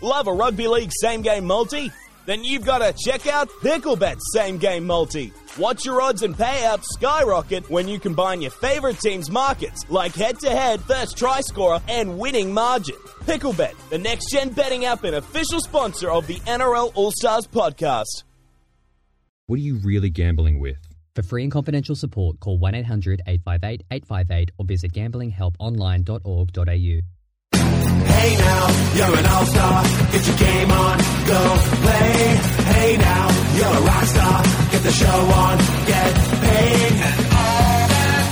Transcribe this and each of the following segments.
Love a rugby league same game multi? Then you've got to check out Picklebet same game multi. Watch your odds and payouts skyrocket when you combine your favorite team's markets, like head to head, first try scorer, and winning margin. Picklebet, the next gen betting app and official sponsor of the NRL All Stars podcast. What are you really gambling with? For free and confidential support, call 1 800 858 858 or visit gamblinghelponline.org.au. Hey now, you're an all-star. Get your game on, go play. Hey now, you're a rock star. Get the show on, get paid. And all that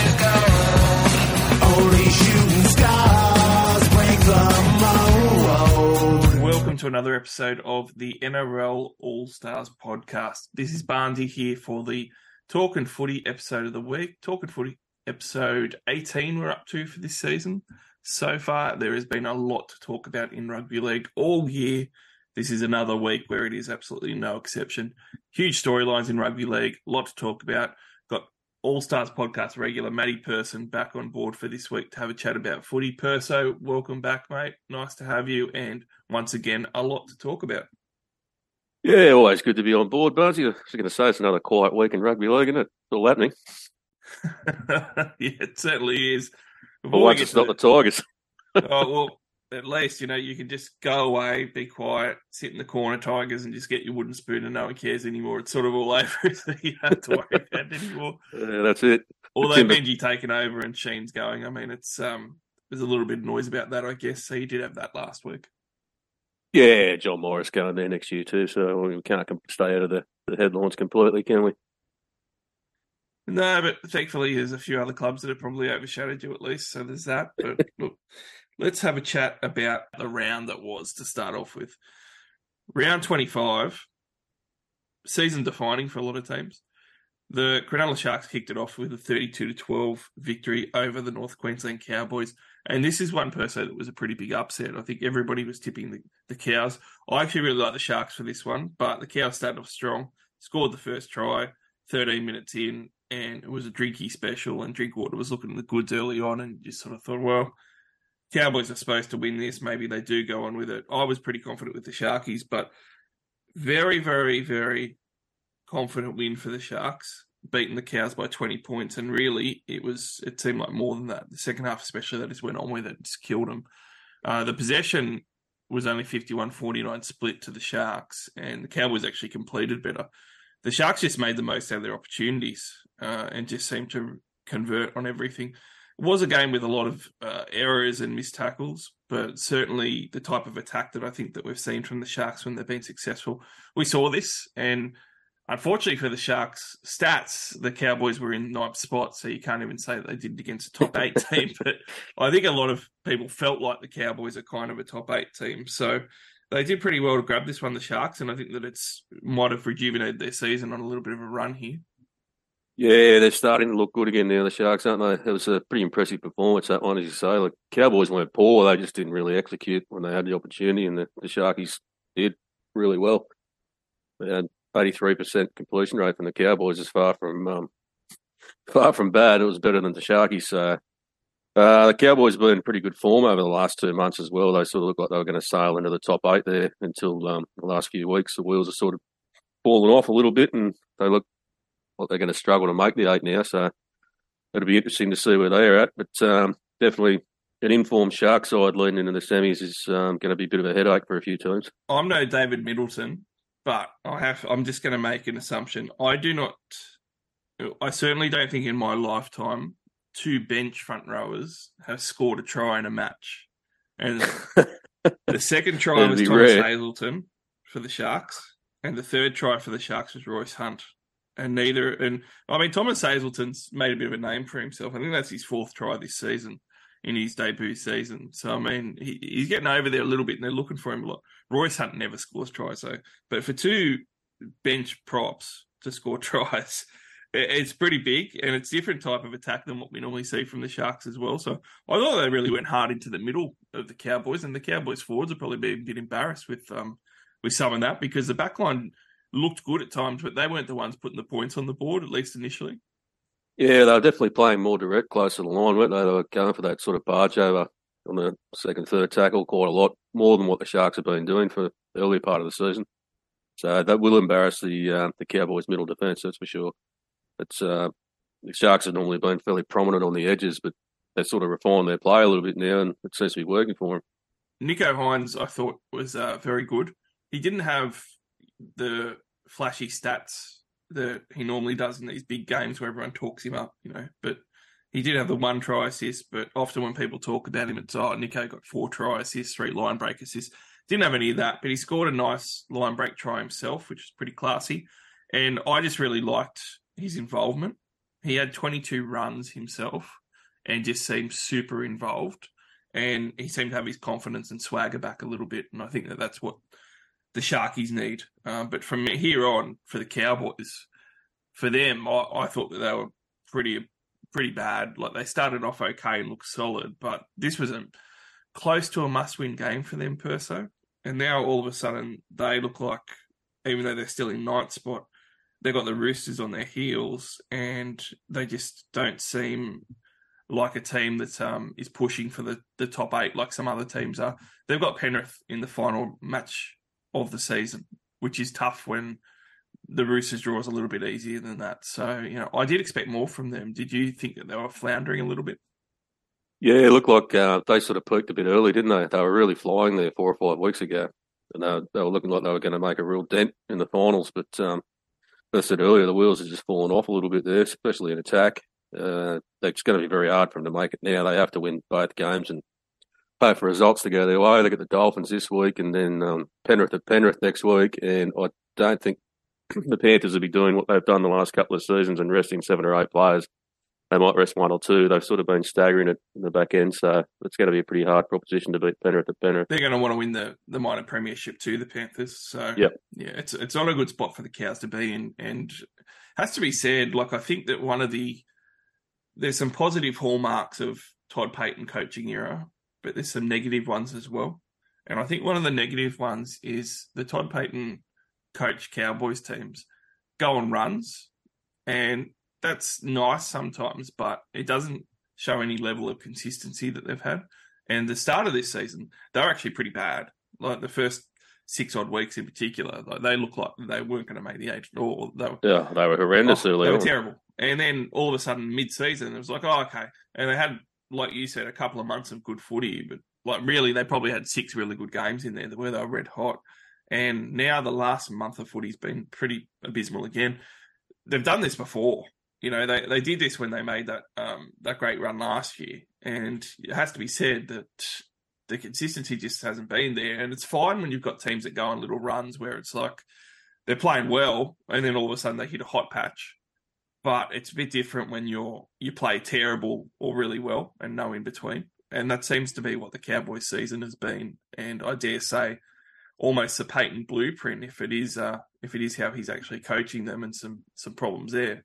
is gold. Only shooting stars break the mold. Welcome to another episode of the NRL All Stars podcast. This is Barnesy here for the Talking Footy episode of the week. Talking Footy episode 18 we're up to for this season. So far, there has been a lot to talk about in rugby league all year. This is another week where it is absolutely no exception. Huge storylines in rugby league, a lot to talk about. Got All Stars podcast regular Matty Person back on board for this week to have a chat about footy. Perso, welcome back, mate. Nice to have you, and once again, a lot to talk about. Yeah, always good to be on board, Barnesy. I was going to say it's another quiet week in rugby league, isn't it? It's all happening. yeah, it certainly is. But once it's not the Tigers. oh well, at least you know you can just go away, be quiet, sit in the corner, Tigers, and just get your wooden spoon, and no one cares anymore. It's sort of all over, so you don't have to worry about it anymore. Yeah, that's it. Although Benji taking over and Sheens going, I mean, it's um, there's a little bit of noise about that, I guess. So you did have that last week. Yeah, John Morris going there next year too, so we can't stay out of the, the headlines completely, can we? No, but thankfully there's a few other clubs that have probably overshadowed you at least. So there's that. But look, let's have a chat about the round that was to start off with. Round 25, season defining for a lot of teams. The Cronulla Sharks kicked it off with a 32 to 12 victory over the North Queensland Cowboys. And this is one Perso that was a pretty big upset. I think everybody was tipping the, the Cows. I actually really like the Sharks for this one, but the Cows started off strong, scored the first try, 13 minutes in, and it was a drinky special. And Drinkwater was looking at the goods early on and just sort of thought, well, Cowboys are supposed to win this. Maybe they do go on with it. I was pretty confident with the Sharkies, but very, very, very confident win for the Sharks, beating the Cows by 20 points. And really, it was, it seemed like more than that. The second half, especially, they just went on with it, just killed them. Uh, the possession was only 51 49 split to the Sharks, and the Cowboys actually completed better. The Sharks just made the most out of their opportunities uh, and just seemed to convert on everything. It was a game with a lot of uh, errors and missed tackles, but certainly the type of attack that I think that we've seen from the Sharks when they've been successful. We saw this, and unfortunately for the Sharks stats, the Cowboys were in ninth spot, so you can't even say that they did it against a top eight team. But I think a lot of people felt like the Cowboys are kind of a top eight team, so they did pretty well to grab this one, the Sharks, and I think that it's might have rejuvenated their season on a little bit of a run here. Yeah, they're starting to look good again now, the Sharks, aren't they? It was a pretty impressive performance, that one, as you say. Like, Cowboys weren't poor, they just didn't really execute when they had the opportunity, and the, the Sharkies did really well. They had 83% completion rate from the Cowboys is far from um, far from bad. It was better than the Sharkies. So uh, the Cowboys have been in pretty good form over the last two months as well. They sort of look like they were going to sail into the top eight there until um, the last few weeks. The wheels are sort of fallen off a little bit, and they look like they're going to struggle to make the eight now. So it'll be interesting to see where they're at. But um, definitely an informed Shark side leading into the semis is um, going to be a bit of a headache for a few teams. I'm no David Middleton, but I have. I'm just going to make an assumption. I do not. I certainly don't think in my lifetime two bench front rowers have scored a try in a match, and the second try was Thomas rare. Hazelton for the Sharks, and the third try for the Sharks was Royce Hunt. And neither, and I mean, Thomas Hazelton's made a bit of a name for himself. I think that's his fourth try this season in his debut season. So I mean, he, he's getting over there a little bit, and they're looking for him a lot. Royce Hunt never scores tries though, but for two bench props to score tries, it- it's pretty big, and it's different type of attack than what we normally see from the Sharks as well. So I thought they really went hard into the middle of the Cowboys, and the Cowboys forwards will probably be a bit embarrassed with um with some of that because the backline looked good at times, but they weren't the ones putting the points on the board at least initially. Yeah, they were definitely playing more direct, closer to the line, weren't they? They were going for that sort of barge over on the second, third tackle quite a lot more than what the Sharks have been doing for the early part of the season. So that will embarrass the uh, the Cowboys' middle defence, that's for sure. It's uh, the Sharks have normally been fairly prominent on the edges, but they've sort of refined their play a little bit now, and it seems to be working for them. Nicho Hynes, I thought, was uh, very good. He didn't have the flashy stats that he normally does in these big games where everyone talks him up, you know. But he did have the one try assist. But often when people talk about him, it's oh, Nicho got four try assists, three line break assists. Didn't have any of that, but he scored a nice line break try himself, which is pretty classy. And I just really liked his involvement. He had 22 runs himself and just seemed super involved. And he seemed to have his confidence and swagger back a little bit. And I think that that's what the Sharkies need. Um, but from here on, for the Cowboys, for them, I, I, thought that they were pretty pretty bad. Like they started off okay and looked solid, but this was a close to a must-win game for them, Perso. And now all of a sudden they look like, even though they're still in ninth spot, they've got the Roosters on their heels, and they just don't seem like a team that um, is pushing for the, the top eight like some other teams are. They've got Penrith in the final match of the season, which is tough when the Roosters draw is a little bit easier than that. So, you know, I did expect more from them. Did you think that they were floundering a little bit? Yeah, it looked like uh, they sort of peaked a bit early, didn't they? They were really flying there four or five weeks ago. And they were, they were looking like they were going to make a real dent in the finals. But um, as I said earlier, the wheels have just fallen off a little bit there, especially in attack. Uh, it's going to be very hard for them to make it now. They have to win both games and pay for results to go their way. They get the Dolphins this week and then um, Penrith at Penrith next week. And I don't think the Panthers will be doing what they've done the last couple of seasons and resting seven or eight players. They might rest one or two. They've sort of been staggering it in the back end, so it's going to be a pretty hard proposition to beat Penrith at Penrith. They're going to want to win the, the minor premiership too, the Panthers. So yep. yeah, it's it's not a good spot for the Cows to be in, and has to be said. Like I think that one of the there's some positive hallmarks of Todd Payten coaching era, but there's some negative ones as well. And I think one of the negative ones is the Todd Payten coach Cowboys teams go on runs, and that's nice sometimes, but it doesn't show any level of consistency that they've had. And the start of this season, they were actually pretty bad. Like the first six odd weeks in particular, like they looked like they weren't going to make the eight at all. They were, yeah, they were horrendous oh, early. They were terrible. And then all of a sudden, mid-season, it was like, oh, okay. And they had, like you said, a couple of months of good footy, but like really, they probably had six really good games in there where they were red hot. And now the last month of footy's been pretty abysmal again. They've done this before. You know, they, they did this when they made that um, that great run last year, and it has to be said that the consistency just hasn't been there. And it's fine when you've got teams that go on little runs where it's like they're playing well, and then all of a sudden they hit a hot patch. But it's a bit different when you're you play terrible or really well and no in between. And that seems to be what the Cowboys season has been. And I dare say almost a Payten blueprint if it is uh, if it is how he's actually coaching them and some some problems there.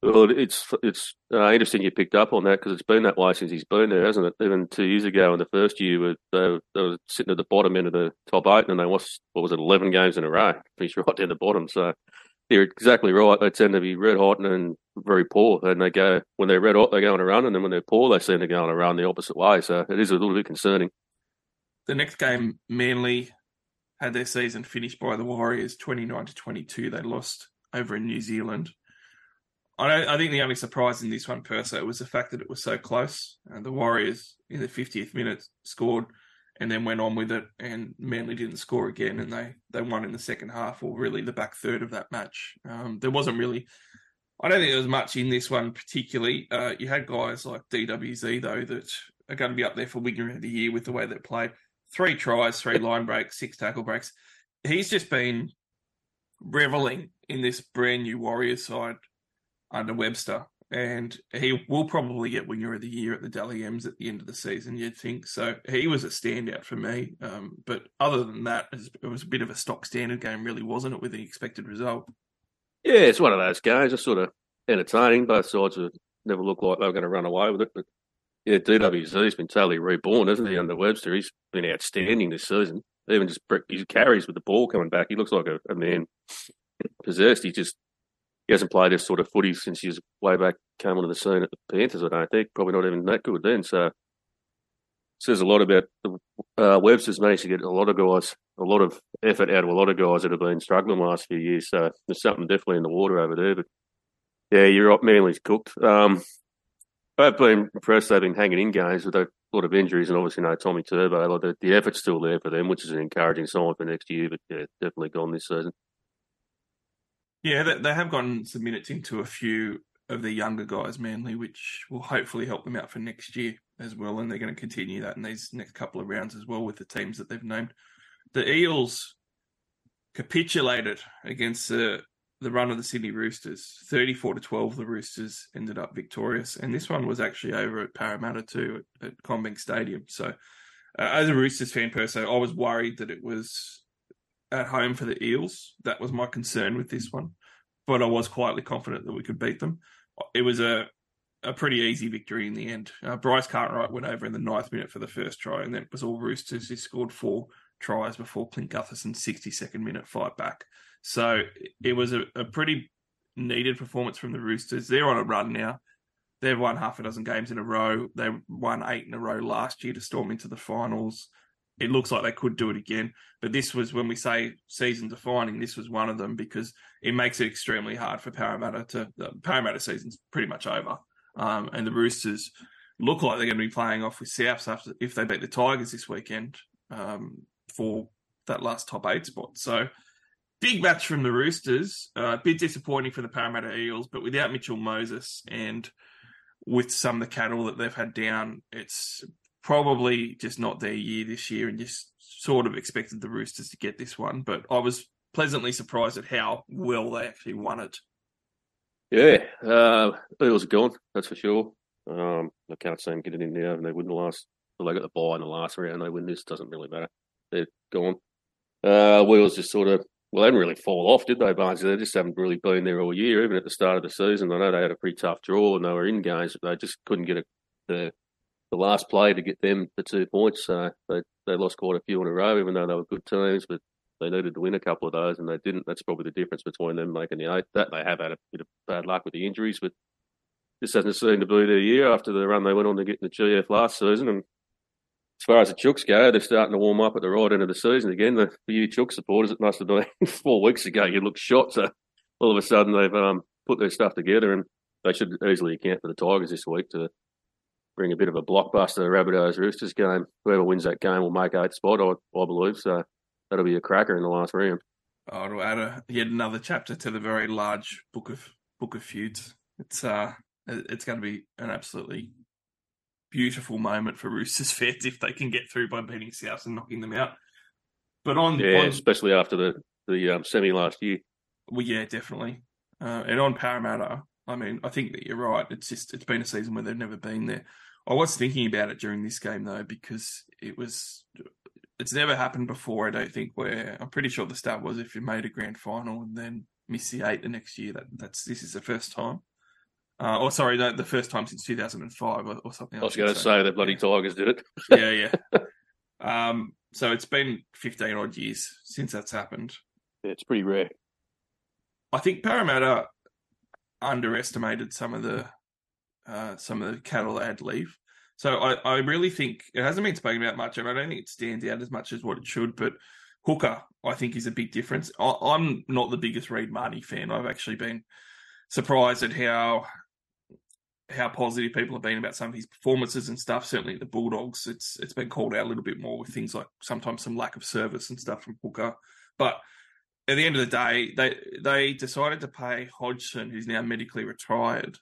Well, it's it's uh, interesting you picked up on that because it's been that way since he's been there, hasn't it? Even two years ago, in the first year, they, they were sitting at the bottom end of the top eight, and they lost what was it, eleven games in a row. He's right down the bottom. So you're exactly right. They tend to be red hot and very poor, and they go when they're red hot, they're going around, and then when they're poor, they seem to go on a run the opposite way. So it is a little bit concerning. The next game, Manly had their season finished by the Warriors, twenty nine to twenty two. They lost over in New Zealand. I, I think the only surprise in this one, Perso, was the fact that it was so close. Uh, the Warriors in the 50th minute scored and then went on with it, and Manly didn't score again, and they they won in the second half, or really the back third of that match. Um, there wasn't really, I don't think there was much in this one particularly. Uh, you had guys like DWZ though that are going to be up there for winger of the year with the way they played. Three tries, three line breaks, six tackle breaks. He's just been reveling in this brand new Warriors side under Webster, and he will probably get Winger of the Year at the Dally M's at the end of the season. You'd think so. He was a standout for me, um, but other than that, it was a bit of a stock standard game, really, wasn't it, with the expected result? Yeah, it's one of those games. It's sort of entertaining. Both sides have never looked like they were going to run away with it, but yeah, DWZ's been totally reborn, hasn't he? Under Webster, he's been outstanding this season. Even just his carries with the ball coming back, he looks like a, a man possessed. He just he hasn't played this sort of footy since he was way back came onto the scene at the Panthers. I don't think probably not even that good then. So says a lot about uh, Webster's managed to get a lot of guys, a lot of effort out of a lot of guys that have been struggling the last few years. So there's something definitely in the water over there. But yeah, you're right. Manly's cooked. Um, I've been impressed. They've been hanging in games with a lot of injuries, and obviously no Tommy Turbo. Like the, the effort's still there for them, which is an encouraging sign for next year. But yeah, definitely gone this season. Yeah, they, they have gotten some minutes into a few of the younger guys, Manly, which will hopefully help them out for next year as well. And they're going to continue that in these next couple of rounds as well with the teams that they've named. The Eels capitulated against the the run of the Sydney Roosters, thirty-four to twelve. The Roosters ended up victorious, and this one was actually over at Parramatta too, at, at CommBank Stadium. So, uh, as a Roosters fan Perso, I was worried that it was at home for the Eels. That was my concern with this one, but I was quietly confident that we could beat them. It was a a pretty easy victory in the end. Uh, Bryce Cartwright went over in the ninth minute for the first try, and then it was all Roosters. He scored four tries before Clint Gutherson's 62nd minute fight back. So it was a, a pretty needed performance from the Roosters. They're on a run now. They've won half a dozen games in a row. They won eight in a row last year to storm into the finals. It looks like they could do it again. But this was when we say season defining, this was one of them because it makes it extremely hard for Parramatta to. The Parramatta season's pretty much over. Um, and the Roosters look like they're going to be playing off with Souths after if they beat the Tigers this weekend um, for that last top eight spot. So big match from the Roosters. Uh, a bit disappointing for the Parramatta Eels, but without Mitchell Moses and with some of the cattle that they've had down, it's probably just not their year this year, and just sort of expected the Roosters to get this one. But I was pleasantly surprised at how well they actually won it. Yeah, uh, Eels are gone, that's for sure. Um, I can't see them getting in now, and they the last. Well, they got the bye in the last round. They win this, doesn't really matter. They're gone. Uh, Wheels just sort of well, they didn't really fall off, did they, Barnes? They just haven't really been there all year, even at the start of the season. I know they had a pretty tough draw and they were in games, but they just couldn't get a, the the last play to get them the two points. So they they lost quite a few in a row, even though they were good teams, but they needed to win a couple of those and they didn't. That's probably the difference between them making the eight. That they have had a bit of bad luck with the injuries, but this hasn't seemed to be their year after the run they went on to get in the GF last season. And as far as the Chooks go, they're starting to warm up at the right end of the season again. The, for you Chook supporters, it must have been four weeks ago you looked shot. So all of a sudden they've um, put their stuff together and they should easily account for the Tigers this week to bring a bit of a blockbuster the Rabbitohs Roosters game. Whoever wins that game will make eighth spot, I, I believe. So that'll be a cracker in the last round. Oh, it'll add a, yet another chapter to the very large book of book of feuds. It's uh, it's going to be an absolutely beautiful moment for Roosters fans if they can get through by beating South and knocking them out. But on yeah, on, especially after the the um, semi last year. Well, yeah, definitely. Uh, and on Parramatta, I mean, I think that you're right. It's just it's been a season where they've never been there. I was thinking about it during this game though because it was it's never happened before. I don't think. Where I'm pretty sure the start was if you made a grand final and then miss the eight the next year. That that's this is the first time. Uh, or sorry, the, the first time since 2005 or, or something. I was going to say the bloody Tigers did it. yeah, yeah. Um, so it's been 15 odd years since that's happened. Yeah, it's pretty rare. I think Parramatta underestimated some of the uh, some of the cattle to leave. So I, I really think it hasn't been spoken about much, and I don't think it stands out as much as what it should. But Hooker, I think, is a big difference. I, I'm not the biggest Reed Mahoney fan. I've actually been surprised at how how positive people have been about some of his performances and stuff. Certainly the Bulldogs, it's it's been called out a little bit more with things like sometimes some lack of service and stuff from Hooker. But at the end of the day, they they decided to pay Hodgson, who's now medically retired,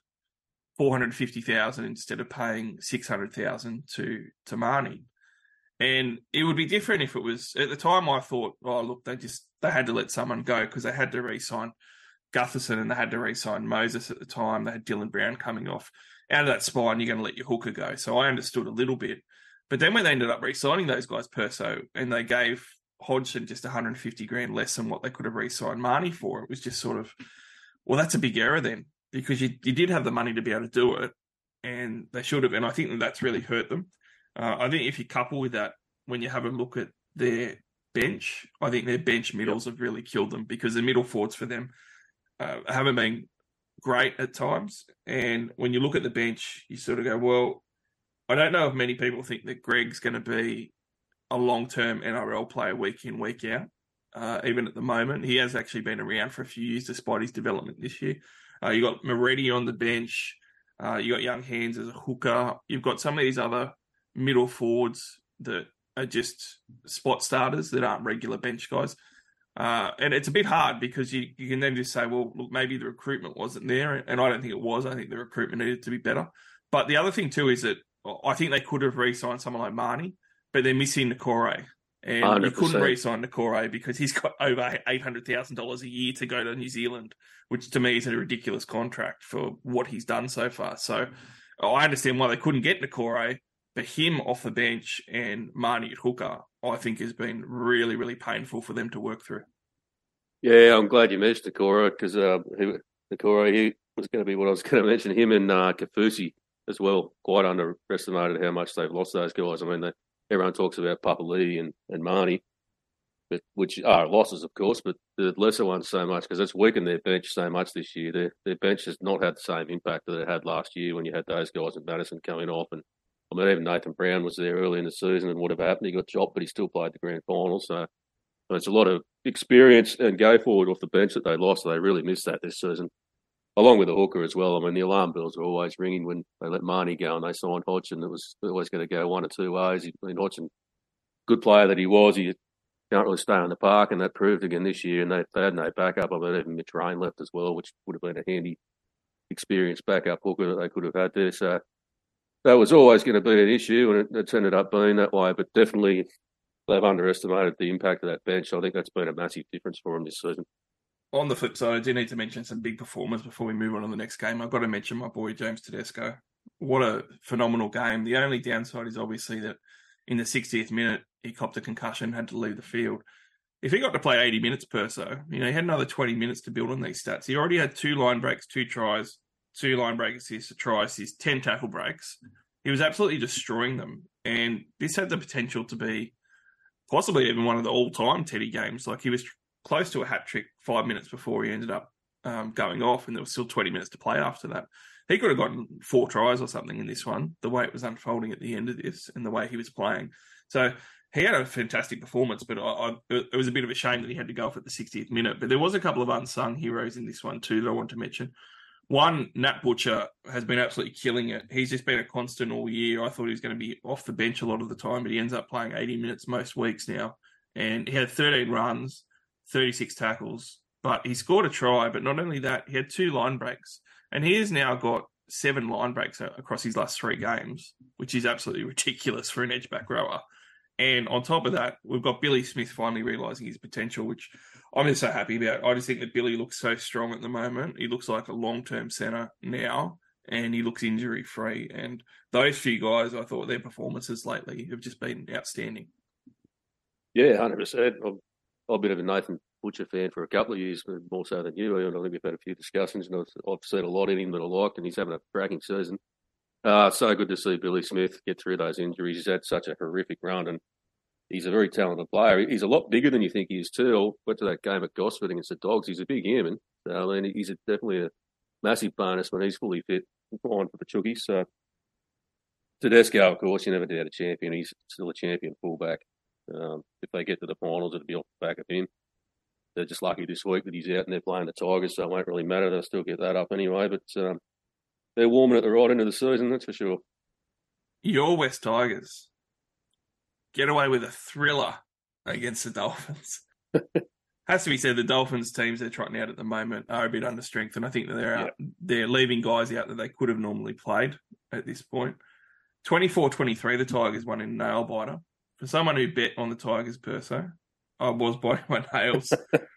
four hundred fifty thousand instead of paying six hundred thousand to to Mahoney. And it would be different if it was at the time. I thought, oh look, they just they had to let someone go because they had to re-sign Gutherson and they had to re-sign Moses at the time. They had Dylan Brown coming off. Out of that spine, you're going to let your hooker go. So I understood a little bit. But then when they ended up re-signing those guys perso and they gave Hodgson just 150 grand less than what they could have re-signed Mahoney for, it was just sort of, well, that's a big error then because you, you did have the money to be able to do it and they should have. And I think that that's really hurt them. Uh, I think if you couple with that, when you have a look at their bench, I think their bench middles have really killed them because the middle forwards for them – uh, haven't been great at times. And when you look at the bench, you sort of go, well, I don't know if many people think that Greig's going to be a long term NRL player week in, week out. Uh, even at the moment, he has actually been around for a few years despite his development this year. Uh, you got Moretti on the bench. Uh, you got Young Hands as a hooker. You've got some of these other middle forwards that are just spot starters that aren't regular bench guys. Uh, and it's a bit hard because you, you can then just say, well, look, maybe the recruitment wasn't there. And I don't think it was. I think the recruitment needed to be better. But the other thing, too, is that I think they could have re signed someone like Mahoney, but they're missing Niukore. And 100%. you couldn't re sign Niukore because he's got over $800,000 a year to go to New Zealand, which to me is a ridiculous contract for what he's done so far. So I understand why they couldn't get Niukore, but him off the bench and Mahoney at hooker, I think has been really, really painful for them to work through. Yeah, I'm glad you mentioned Niukore because uh, Niukore, he was going to be what I was going to mention. Him and uh, Kaufusi as well, quite underestimated how much they've lost those guys. I mean, they, everyone talks about Papali'i and, and Mahoney, but which are losses, of course, but the lesser ones so much because it's weakened their bench so much this year. Their their bench has not had the same impact that it had last year when you had those guys in Madison coming off and I mean, even Nathan Brown was there early in the season, and whatever happened, he got dropped, but he still played the grand final. So it's a lot of experience and go forward off the bench that they lost. They really missed that this season, along with the hooker as well. I mean, the alarm bells were always ringing when they let Mahoney go and they signed Hodgson. It was always going to go one or two ways. I mean, Hodgson, good player that he was, he can't really stay on the park, and that proved again this year. And they, they had no backup. I mean, even Mitch Rein left as well, which would have been a handy experienced backup hooker that they could have had there. So that was always going to be an issue, and it, it's ended up being that way. But definitely, they've underestimated the impact of that bench. I think that's been a massive difference for them this season. On the flip side, I do need to mention some big performers before we move on to the next game. I've got to mention my boy James Tedesco. What a phenomenal game. The only downside is obviously that in the 60th minute, he copped a concussion, had to leave the field. If he got to play 80 minutes Perso, you know, he had another 20 minutes to build on these stats. He already had two line breaks, two tries, two line break assists, a try assist, 10 tackle breaks. He was absolutely destroying them. And this had the potential to be possibly even one of the all time Teddy games. Like he was close to a hat trick five minutes before he ended up um, going off, and there was still 20 minutes to play after that. He could have gotten four tries or something in this one, the way it was unfolding at the end of this and the way he was playing. So he had a fantastic performance, but I, I, it was a bit of a shame that he had to go off at the 60th minute. But there was a couple of unsung heroes in this one too that I want to mention. One, Nat Butcher has been absolutely killing it. He's just been a constant all year. I thought he was going to be off the bench a lot of the time, but he ends up playing 80 minutes most weeks now. And he had 13 runs, 36 tackles, but he scored a try. But not only that, he had two line breaks. And he has now got seven line breaks across his last three games, which is absolutely ridiculous for an edge back rower. And on top of that, we've got Billy Smith finally realizing his potential, which I'm just so happy about. I just think that Billy looks so strong at the moment. He looks like a long term centre now, and he looks injury free. And those few guys, I thought their performances lately have just been outstanding. Yeah, hundred percent. I've been a Nathan Butcher fan for a couple of years, but more so than you. I think we've had a few discussions, and I've, seen a lot in him that I liked, and he's having a cracking season. Uh, so good to see Billy Smith get through those injuries. He's had such a horrific run, and he's a very talented player. He's a lot bigger than you think he is too. I went to that game at Gosford against the Dogs. He's a big human. So, I mean, he's a, definitely a massive bonus when he's fully fit. Fine for the Chookies. So Tedesco, of course, you never did a champion. He's still a champion fullback. Um, if they get to the finals, it'll be off the back of him. They're just lucky this week that he's out and they're playing the Tigers, so it won't really matter. They'll still get that up anyway. But um, they're warming at the right end of the season, that's for sure. Your West Tigers get away with a thriller against the Dolphins. Has to be said, the Dolphins teams they're trotting out at the moment are a bit under strength, and I think that they're out, they're leaving guys out that they could have normally played at this point. 24-23, the Tigers won in nail biter. For someone who bet on the Tigers Perso, I was biting my nails.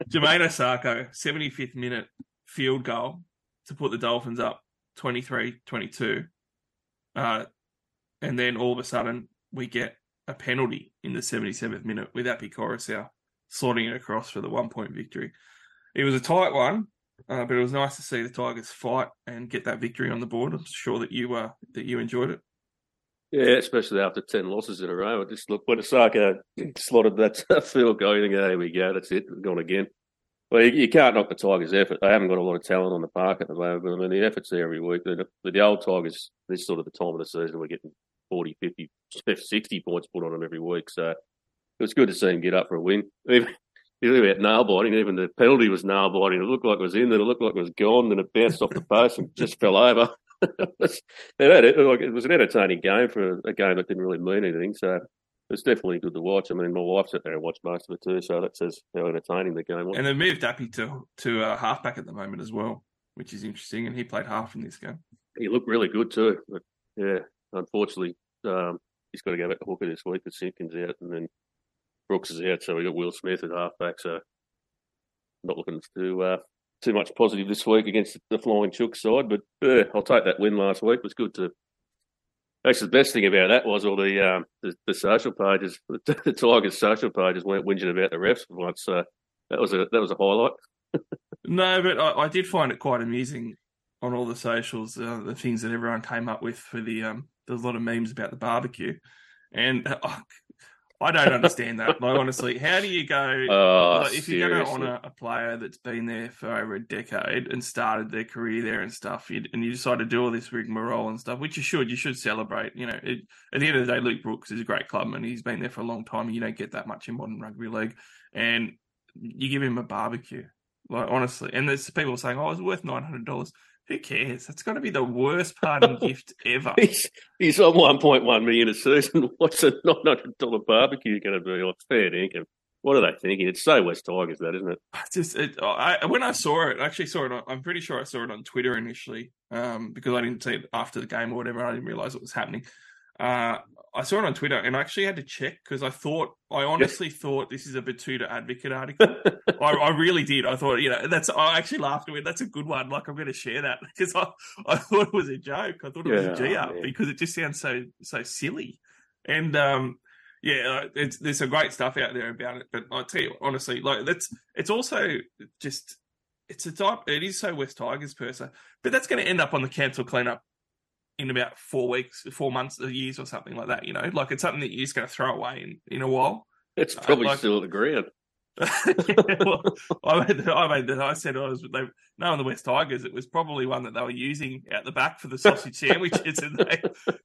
Jamayne Isaako, 75th minute field goal to put the Dolphins up 23-22. Uh, and then all of a sudden we get a penalty in the 77th minute with Api Koroisau slotting it across for the one point victory. It was a tight one, uh, but it was nice to see the Tigers fight and get that victory on the board. I'm sure that you uh, that you enjoyed it. Yeah, especially after ten losses in a row. I just look when Isaako slotted that field goal, you think, oh, here we go, that's it, we're gone again. Well, you, you, can't knock the Tigers' effort. They haven't got a lot of talent on the park at the moment, but I mean, the effort's there every week. The, the old Tigers, this sort of the time of the season, we're getting 40, 50, 60 points put on them every week. So it was good to see him get up for a win. Even, even about nail biting, even the penalty was nail biting. It looked like it was in, then it looked like it was gone, then it bounced off the post and just fell over. It, was, it was an entertaining game for a game that didn't really mean anything. So it's definitely good to watch. I mean, my wife sat there and watched most of it too, so that says how entertaining the game was. And they moved Api to to uh, halfback at the moment as well, which is interesting. And he played half in this game. He looked really good too. But yeah, unfortunately, um, he's got to go back to hooker this week because Simpkin's out, and then Brooks is out, so we got Will Smith at halfback. So not looking to uh, too much positive this week against the Flying Chook side, but uh, I'll take that win last week. It was good to Actually, the best thing about that was all the um, the, the, social pages, the, the, Tigers' social pages weren't whinging about the refs once. So that was a that was a highlight. no, but I, I, did find it quite amusing on all the socials, uh, the things that everyone came up with for the um. There's a lot of memes about the barbecue, and uh, I don't understand that. Like honestly, how do you go oh, like, if you're going to honour a player that's been there for over a decade and started their career there and stuff, you, and you decide to do all this rigmarole and stuff, which you should, you should celebrate. You know, it, at the end of the day, Luke Brooks is a great clubman. He's been there for a long time. And you don't get that much in modern rugby league, and you give him a barbecue. Like honestly, and there's people saying, "Oh, it's worth nine hundred dollars." Who cares? That's got to be the worst parting gift ever. He's, he's on 1.1 million a season. What's a $900 barbecue going to be? Like, fair income. What are they thinking? It's so West Tigers, that isn't it? Just it, I, when I saw it, I actually saw it. On, I'm pretty sure I saw it on Twitter initially um, because I didn't see it after the game or whatever. I didn't realize it was happening. Uh, I saw it on Twitter and I actually had to check because I thought, I honestly yes. thought this is a Betoota Advocate article. I, I, really did. I thought, you know, that's, I actually laughed at it. That's a good one. Like, I'm going to share that because I, I thought it was a joke. I thought it yeah, was a G up because it just sounds so, so silly. And, um, yeah, it's, there's some great stuff out there about it. But I tell you, honestly, like, that's, it's also just, it's a type, it is so West Tigers Perso, but that's going to end up on the cancel cleanup in about four weeks, four months, a years, or something like that. You know, like it's something that you're just going to throw away in, in a while. It's uh, probably uh, like, still at the ground. yeah, well, I made, I made that. I said I was they knowing the West Tigers. It was probably one that they were using out the back for the sausage sandwiches, and they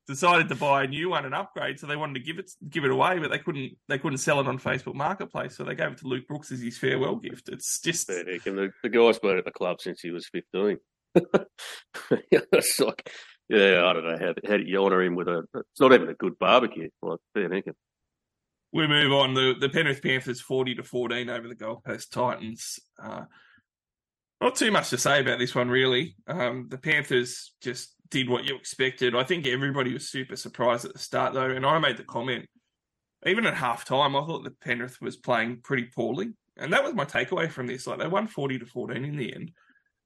decided to buy a new one and upgrade. So they wanted to give it give it away, but they couldn't they couldn't sell it on Facebook Marketplace. So they gave it to Luke Brooks as his farewell gift. It's just and the, the guy's been at the club since he was fifteen. it's like yeah, I don't know how, how you honour him with a. It's not even a good barbecue. Like. We move on. The the Penrith Panthers forty to fourteen over the Gold Coast Titans. Uh, not too much to say about this one, really. Um, the Panthers just did what you expected. I think everybody was super surprised at the start, though, and I made the comment. Even at half time, I thought the Penrith was playing pretty poorly, and that was my takeaway from this. Like they won forty to fourteen in the end,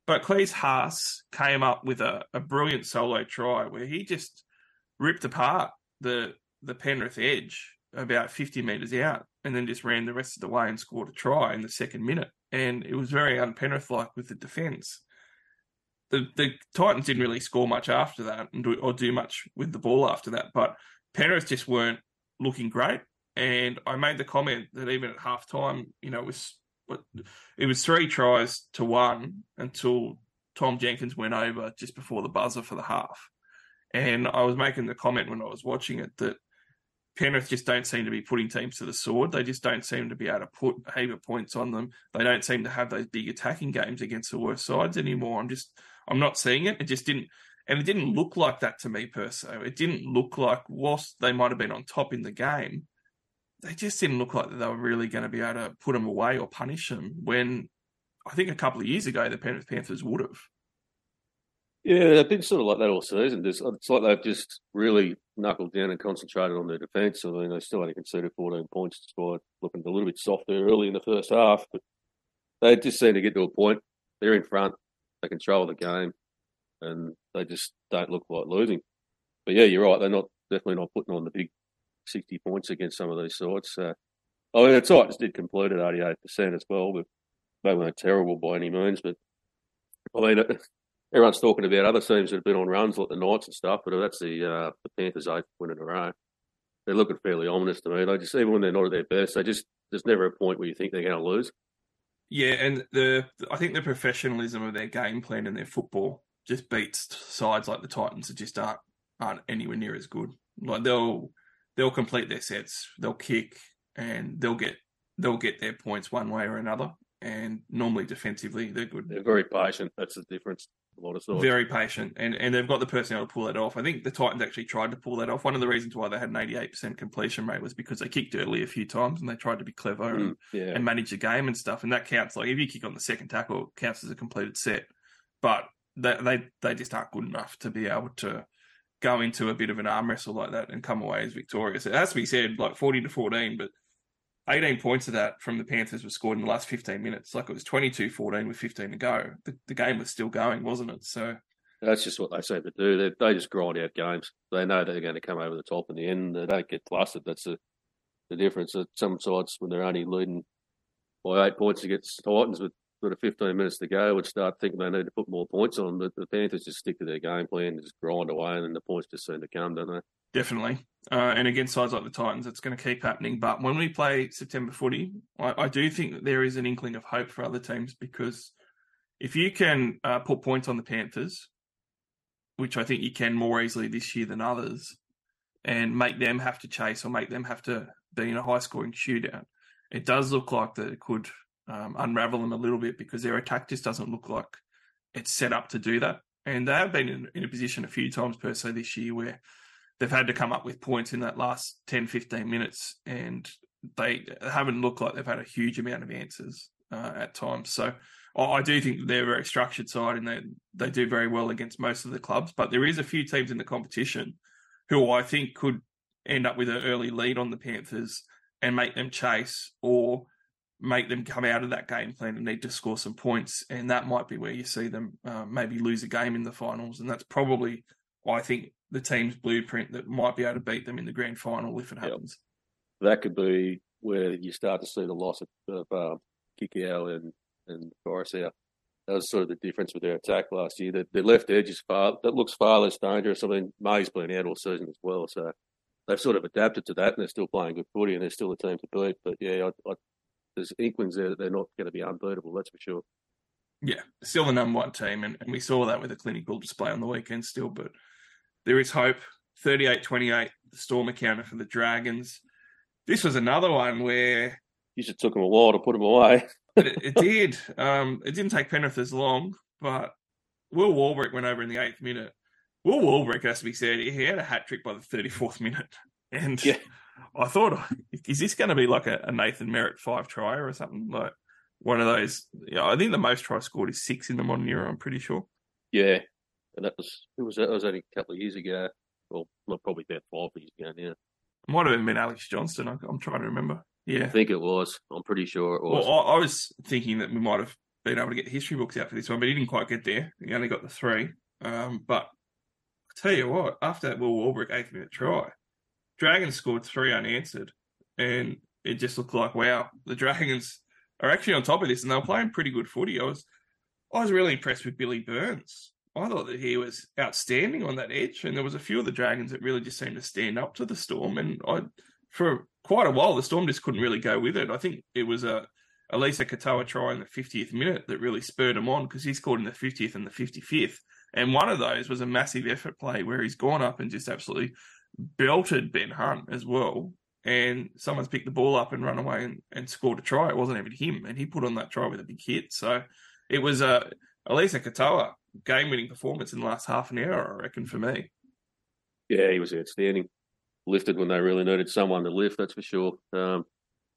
but Klese Haas came up with a, a brilliant solo try where he just ripped apart the the Penrith edge about 50 metres out and then just ran the rest of the way and scored a try in the second minute. And it was very unpenrith like with the defence. The the Titans didn't really score much after that do, or do much with the ball after that, but Penrith just weren't looking great. And I made the comment that even at half time, you know, it was but it was three tries to one until Tom Jenkins went over just before the buzzer for the half. And I was making the comment when I was watching it that Penrith just don't seem to be putting teams to the sword. They just don't seem to be able to put a heap of points on them. They don't seem to have those big attacking games against the worst sides anymore. I'm just, I'm not seeing it. It just didn't, and it didn't look like that to me Perso. It didn't look like whilst they might have been on top in the game, they just didn't look like they were really going to be able to put them away or punish them. When I think a couple of years ago, the Penrith Panthers would have. Yeah, they've been sort of like that all season. It's like they've just really knuckled down and concentrated on their defence. I mean, they still only conceded 14 points despite looking a little bit softer early in the first half. But they just seem to get to a point. They're in front. They control the game, and they just don't look like losing. But yeah, you're right. They're not definitely not putting on the big 60 points against some of these sides. So, I mean, the Titans did complete at 88% as well, but they weren't terrible by any means. But I mean, everyone's talking about other teams that have been on runs like the Knights and stuff, but that's the uh, the Panthers' eighth win in a row. They're looking fairly ominous to me. They just even when they're not at their best, they just there's never a point where you think they're going to lose. Yeah, and the I think the professionalism of their game plan and their football just beats sides like the Titans that just aren't aren't anywhere near as good. Like they'll they'll complete their sets, they'll kick, and they'll get they'll get their points one way or another. And normally defensively, they're good. They're very patient. That's the difference. A lot of sides. Very patient, and, and they've got the personnel to pull that off. I think the Titans actually tried to pull that off. One of the reasons why they had an 88% completion rate was because they kicked early a few times and they tried to be clever and, Mm, yeah. and manage the game and stuff. And that counts. Like if you kick on the second tackle, it counts as a completed set. But they they, they just aren't good enough to be able to go into a bit of an arm wrestle like that and come away as victorious. It has to be said, like 40 to 14, but 18 points of that from the Panthers was scored in the last 15 minutes. Like it was 22 14 with 15 to go. The, the game was still going, wasn't it? So, That's just what they seem to do. They, they just grind out games. They know they're going to come over the top in the end. They don't get flustered. That's the, the difference. That some sides, when they're only leading by eight points against Titans with sort of 15 minutes to go, would start thinking they need to put more points on. But the Panthers just stick to their game plan and just grind away, and then the points just seem to come, don't they? Definitely. Uh, and against sides like the Titans, it's going to keep happening. But when we play September footy, I, I do think that there is an inkling of hope for other teams because if you can uh, put points on the Panthers, which I think you can more easily this year than others, and make them have to chase or make them have to be in a high scoring shootout, it does look like that it could um, unravel them a little bit because their attack just doesn't look like it's set up to do that. And they have been in, in a position a few times Perso this year where they've had to come up with points in that last 10, 15 minutes, and they haven't looked like they've had a huge amount of answers uh, at times. So I do think they're a very structured side and they, they do very well against most of the clubs, but there is a few teams in the competition who I think could end up with an early lead on the Panthers and make them chase or make them come out of that game plan and need to score some points. And that might be where you see them uh, maybe lose a game in the finals. And that's probably, I think, the team's blueprint that might be able to beat them in the grand final if it Yep. happens. That could be where you start to see the loss of, of uh, Kikau and, and Forsyth. That was sort of the difference with their attack last year. That their left edge is far that looks far less dangerous. I mean, May's been out all season as well, so they've sort of adapted to that, and they're still playing good footy, and they're still a team to beat. But yeah, I, I, there's inklings there that they're not going to be unbeatable. That's for sure. Yeah, still the number one team. And, and we saw that with a clinical display on the weekend still, but there is hope. 38 28, the Storm encounter for the Dragons. This was another one where You should took them a while to put them away. it, it did. Um, it didn't take Penrith as long, but Will Warbrick went over in the eighth minute. Will Warbrick, has to be said, he had a hat trick by the 34th minute. And Yeah. I thought, is this going to be like a, a Nathan Merritt five try or something? Like one of those. Yeah, I think the most tries scored is six in the modern era, I'm pretty sure. Yeah, and that was it was that was only a couple of years ago. Well, not probably about five years ago now. Might have even been Alex Johnston. I, I'm trying to remember. Yeah, I think it was. I'm pretty sure it was. Well, I, I was thinking that we might have been able to get history books out for this one, but he didn't quite get there. He only got the three. Um, but I tell you what, after that Will Warbrick eighth minute try, Dragons scored three unanswered, and it just looked like wow, the Dragons are actually on top of this, and they were playing pretty good footy. I was, I was really impressed with Billy Burns. I thought that he was outstanding on that edge, and there was a few of the Dragons that really just seemed to stand up to the Storm. And I, for quite a while, the Storm just couldn't really go with it. I think it was a Eliesa Katoa try in the 50th minute that really spurred him on because he scored in the 50th and the 55th. And one of those was a massive effort play where he's gone up and just absolutely belted Ben Hunt as well. And someone's picked the ball up and run away and, and scored a try. It wasn't even him. And he put on that try with a big hit. So it was a Eliesa Katoa game winning performance in the last half an hour, I reckon, for me. Yeah, he was outstanding. Lifted when they really needed someone to lift, that's for sure. Um,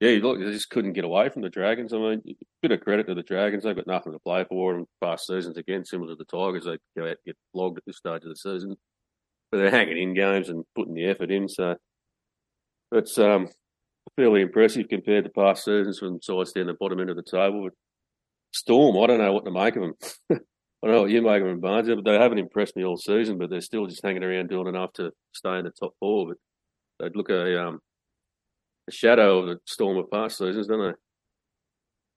yeah, look, they just couldn't get away from the Dragons. I mean, bit of credit to the Dragons. They've got nothing to play for in past seasons. Again, similar to the Tigers, they go out and get flogged at this stage of the season. But they're hanging in games and putting the effort in. So it's um, fairly impressive compared to past seasons when sides down the bottom end of the table. But Storm, I don't know what to make of them. I don't know what you make of them, Barnes, but they haven't impressed me all season. But they're still just hanging around doing enough to stay in the top four. But they'd look a um, a shadow of the Storm of past seasons, don't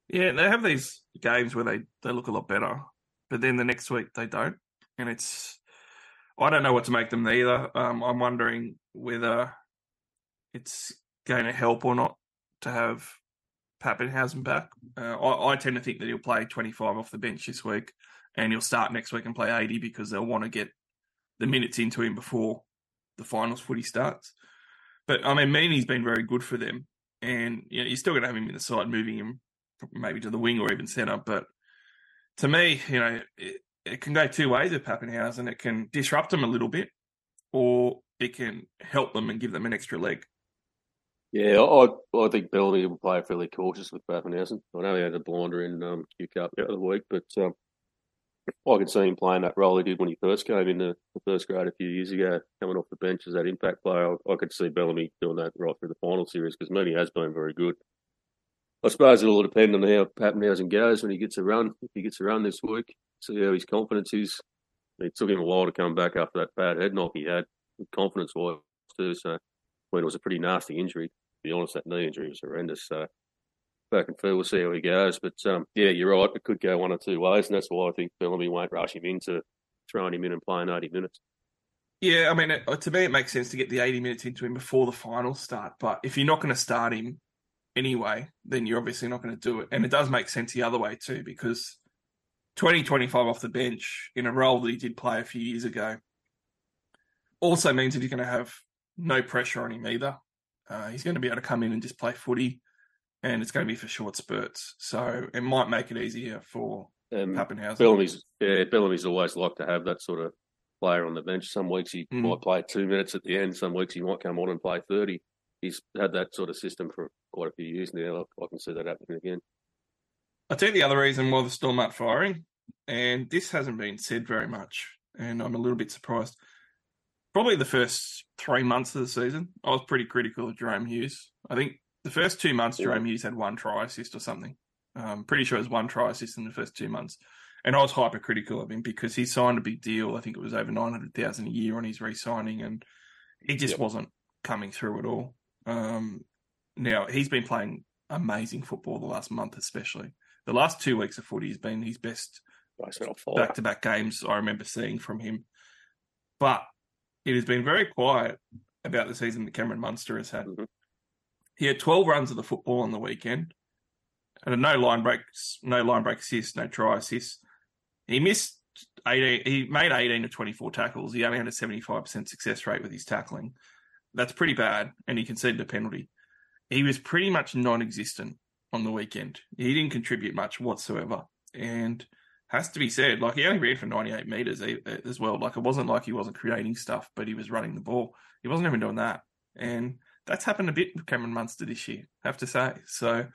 they? Yeah, they have these games where they, they look a lot better, but then the next week they don't. And it's, I don't know what to make them either. Um, I'm wondering whether it's going to help or not to have Papenhuyzen back. Uh, I, I tend to think that he'll play 25 off the bench this week and he'll start next week and play 80 because they'll want to get the minutes into him before the finals footy starts. But I mean, Meaney's been very good for them, and you know, you're still going to have him in the side, moving him maybe to the wing or even centre. But to me, you know, it, it can go two ways with Papenhuyzen. It can disrupt them a little bit, or it can help them and give them an extra leg. Yeah, I, I think Bellamy will play fairly cautious with Papenhuyzen. I know he had a blinder in um, Q Cup the other week, but um, I could see him playing that role he did when he first came in the, the first grade a few years ago, coming off the bench as that impact player. I, I could see Bellamy doing that right through the final series because Meaney has been very good. I suppose it'll depend on how Papenhuyzen goes when he gets a run. If he gets a run this week, see how his confidence is. It took him a while to come back after that bad head knock he had, confidence wise too. So when it was a pretty nasty injury, to be honest, that knee injury was horrendous. So back and forth, we'll see how he goes. But um, yeah, you're right. It could go one or two ways, and that's why I think Bellamy won't rush him into throwing him in and playing 80 minutes. Yeah, I mean, it, to me, it makes sense to get the 80 minutes into him before the finals start. But if you're not going to start him anyway, then you're obviously not going to do it. And it does make sense the other way too, because 2025 off the bench in a role that he did play a few years ago also means that he's going to have no pressure on him either. Uh, he's going to be able to come in and just play footy, and it's going to be for short spurts. So it might make it easier for um, Papenhuyzen. Bellamy's, yeah, Bellamy's always liked to have that sort of player on the bench. Some weeks he mm. might play two minutes at the end. Some weeks he might come on and play 30. He's had that sort of system for quite a few years now. I can see that happening again. I you the other reason why the Storm aren't firing, and this hasn't been said very much, and I'm a little bit surprised probably the first three months of the season, I was pretty critical of Jahrome Hughes. I think the first two months, yeah. Jahrome Hughes had one try assist or something. Um, pretty sure it was one try assist in the first two months. And I was hypercritical of him because he signed a big deal. I think it was over 900000 a year on his re signing, and he just wasn't coming through at all. Um, now, he's been playing amazing football the last month, especially. The last two weeks of footy has been his best back to back games I remember seeing from him. But it has been very quiet about the season that Cameron Munster has had. Mm-hmm. He had 12 runs of the football on the weekend, and no line breaks, no line break assists, no try assists. He missed 18, he made 18 to 24 tackles. He only had a 75% success rate with his tackling. That's pretty bad, and he conceded a penalty. He was pretty much non existent on the weekend. He didn't contribute much whatsoever. And has to be said. Like he only ran for 98 meters as well. Like it wasn't like he wasn't creating stuff, but he was running the ball. He wasn't even doing that, and that's happened a bit with Cameron Munster this year. I have to say. So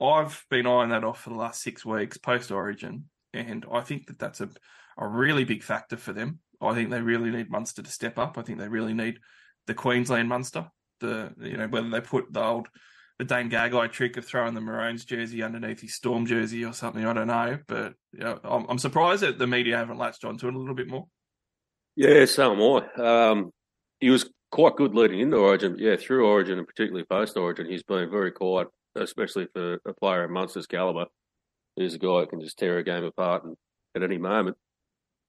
I've been eyeing that off for the last six weeks post Origin, and I think that that's a a really big factor for them. I think they really need Munster to step up. I think they really need the Queensland Munster. The you know whether they put the old the Dane Gagai trick of throwing the Maroons jersey underneath his Storm jersey or something. I don't know, but you know, I'm, I'm, surprised that the media haven't latched onto it a little bit more. Yeah, so am I. Um, he was quite good leading into Origin. Yeah, through Origin and particularly post Origin, he's been very quiet, especially for a player of Munster's calibre. He's a guy who can just tear a game apart and at any moment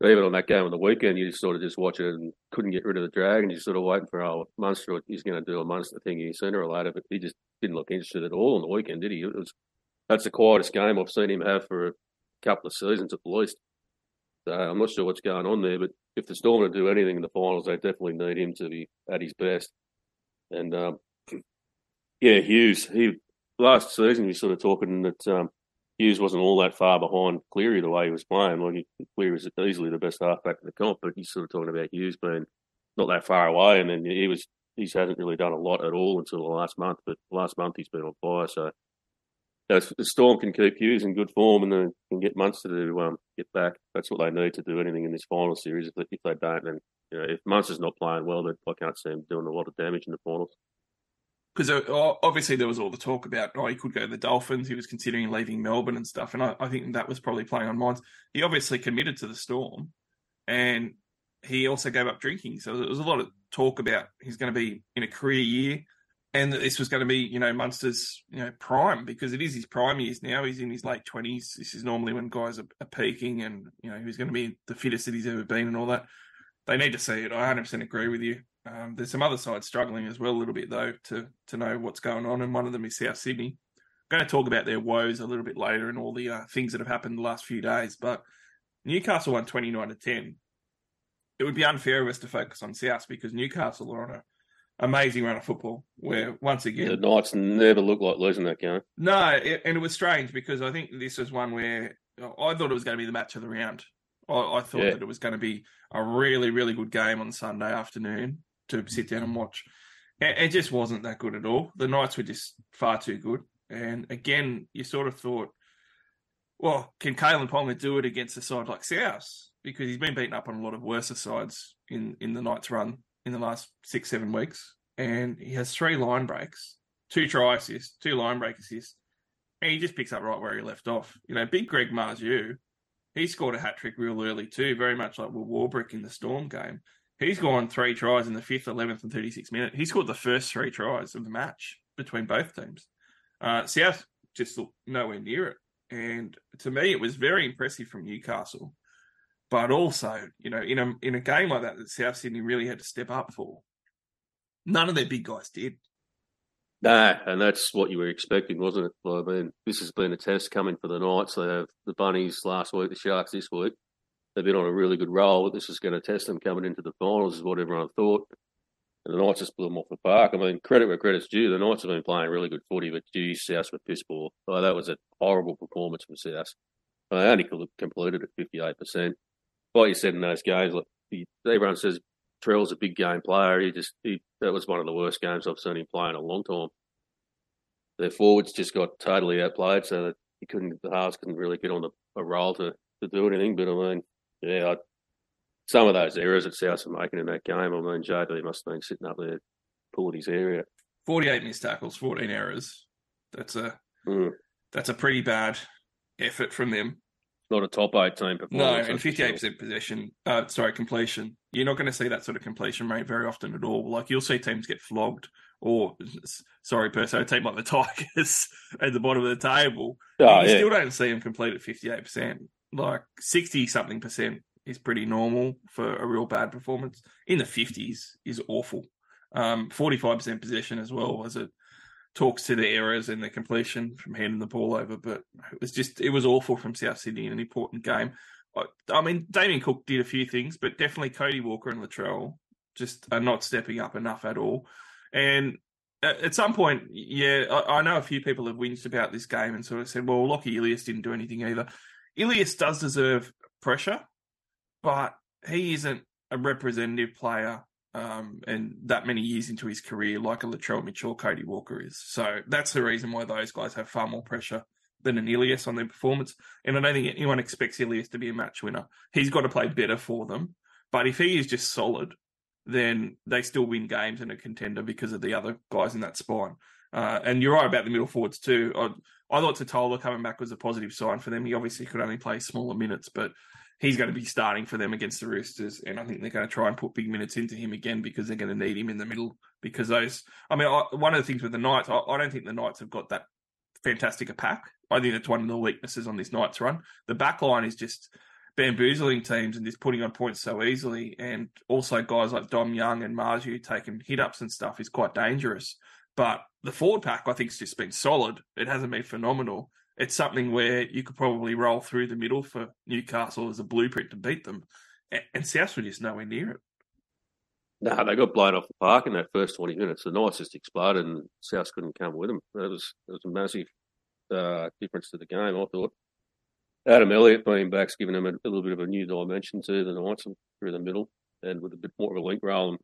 even on that game on the weekend, you sort of just watch it and couldn't get rid of the drag, and you're sort of waiting for oh Munster he's going to do a Munster thing sooner or later, but he just didn't look interested at all on the weekend, did he? It was that's the quietest game I've seen him have for a couple of seasons at least. So I'm not sure what's going on there, but if the Storm are to do anything in the finals, they definitely need him to be at his best. And um, yeah, Hughes, he last season we sort of talking that um, Hughes wasn't all that far behind Cleary the way he was playing. Like he, Cleary was easily the best halfback in the comp, but he's sort of talking about Hughes being not that far away, and then he was he hasn't really done a lot at all until the last month. But last month he's been on fire, so the Storm can keep Hughes in good form and then can get Munster to um, get back. That's what they need to do anything in this final series. If they, if they don't, then you know, if Munster's not playing well, then I can't see him doing a lot of damage in the finals because uh, obviously there was all the talk about oh he could go to the Dolphins. He was considering leaving Melbourne and stuff, and I, I, think that was probably playing on minds. He obviously committed to the Storm, and he also gave up drinking. So there was a lot of talk about he's going to be in a career year, and that this was going to be you know Munster's you know prime because it is his prime years now. He's in his late twenties. This is normally when guys are, are peaking, and you know he's going to be the fittest that he's ever been, and all that. They need to see it. I 100% agree with you. Um, there's some other sides struggling as well a little bit though to to know what's going on, and one of them is South Sydney. I'm going to talk about their woes a little bit later and all the uh, things that have happened the last few days. But Newcastle won 29 to 10. it would be unfair of us to focus on South because Newcastle are on a amazing run of football. Where once again, The Knights never looked like losing that game. no, it, and it was strange because I think this was one where I thought it was going to be the match of the round. I, I thought Yeah. that it was going to be a really, really good game on Sunday afternoon to sit down and watch. It, just wasn't that good at all. The Knights were just far too good. And again, you sort of thought, well, can Kalyn Ponga do it against a side like South? Because he's been beaten up on a lot of worse sides in, in the Knights run in the last six, seven weeks. And he has three line breaks, two try assists, two line break assists. And he just picks up right where he left off. You know, big Greg Marzhew, he scored a hat trick real early too, very much like Will Warbrick in the Storm game. He's gone three tries in the fifth, eleventh, and thirty-sixth minute. He scored the first three tries of the match between both teams. Uh, South just looked nowhere near it, and to me, it was very impressive from Newcastle. But also, you know, in a in a game like that that South Sydney really had to step up for, none of their big guys did. No, and that's what you were expecting, wasn't it? Well, I mean, this has been a test coming for the Knights. They have the Bunnies last week, the Sharks this week. They've been on a really good roll, this is going to test them coming into the finals, is what everyone thought. And the Knights just blew them off the park. I mean, credit where credit's due. The Knights have been playing really good footy, but geez, South were piss poor. Oh, that was a horrible performance from South. They only completed at 58%. Like you said in those games, he, everyone says Trell's a big game player. He just he, that was one of the worst games I've seen him play in a long time. Their forwards just got totally outplayed, so that he couldn't. The halves couldn't really get on the, a roll to, to do anything. But I mean, yeah, I, some of those errors that South are making in that game. I mean, JB must have been sitting up there pulling his hair out. Forty-eight missed tackles, fourteen errors. That's a Mm. that's a pretty bad effort from them. Not a top eight team performance. No, and for fifty-eight sure. percent possession. Uh, sorry, completion. You're not going to see that sort of completion rate very often at all. Like you'll see teams get flogged, or sorry, per se, a team like the Tigers at the bottom of the table. Oh, you yeah. still don't see them complete at fifty-eight percent. Like sixty something percent is pretty normal for a real bad performance. In the fifties is awful. Um, Forty-five percent possession as well as it talks to the errors and the completion from handing the ball over. But it was just it was awful from South Sydney in an important game. I, I mean, Damien Cook did a few things, but definitely Cody Walker and Latrell just are not stepping up enough at all. And at, at some point, yeah, I, I know a few people have whinged about this game and sort of said, well, Lockie Ilias didn't do anything either. Ilias does deserve pressure, but he isn't a representative player um, and that many years into his career like a Latrell Mitchell or Cody Walker is. So that's the reason why those guys have far more pressure than an Ilias on their performance. And I don't think anyone expects Ilias to be a match winner. He's got to play better for them. But if he is just solid, then they still win games and a contender because of the other guys in that spine. Uh, and you're right about the middle forwards too. I, I thought Tatola coming back was a positive sign for them. He obviously could only play smaller minutes, but he's going to be starting for them against the Roosters, and I think they're going to try and put big minutes into him again because they're going to need him in the middle. Because those, I mean, I, one of the things with the Knights, I, I don't think the Knights have got that fantastic a pack. I think that's one of the weaknesses on this Knights run. The back line is just bamboozling teams and just putting on points so easily, and also guys like Dom Young and Marzhew taking hit ups and stuff is quite dangerous. But the forward pack, I think, has just been solid. It hasn't been phenomenal. It's something where you could probably roll through the middle for Newcastle as a blueprint to beat them. And, South were just nowhere near it. No, they got blown off the park in that first 20 minutes. The Knights just exploded and South couldn't come with them. That was, that was a massive uh, difference to the game, I thought. Adam Elliott being back's given them a, a little bit of a new dimension to the Knights through the middle and with a bit more of a link role. And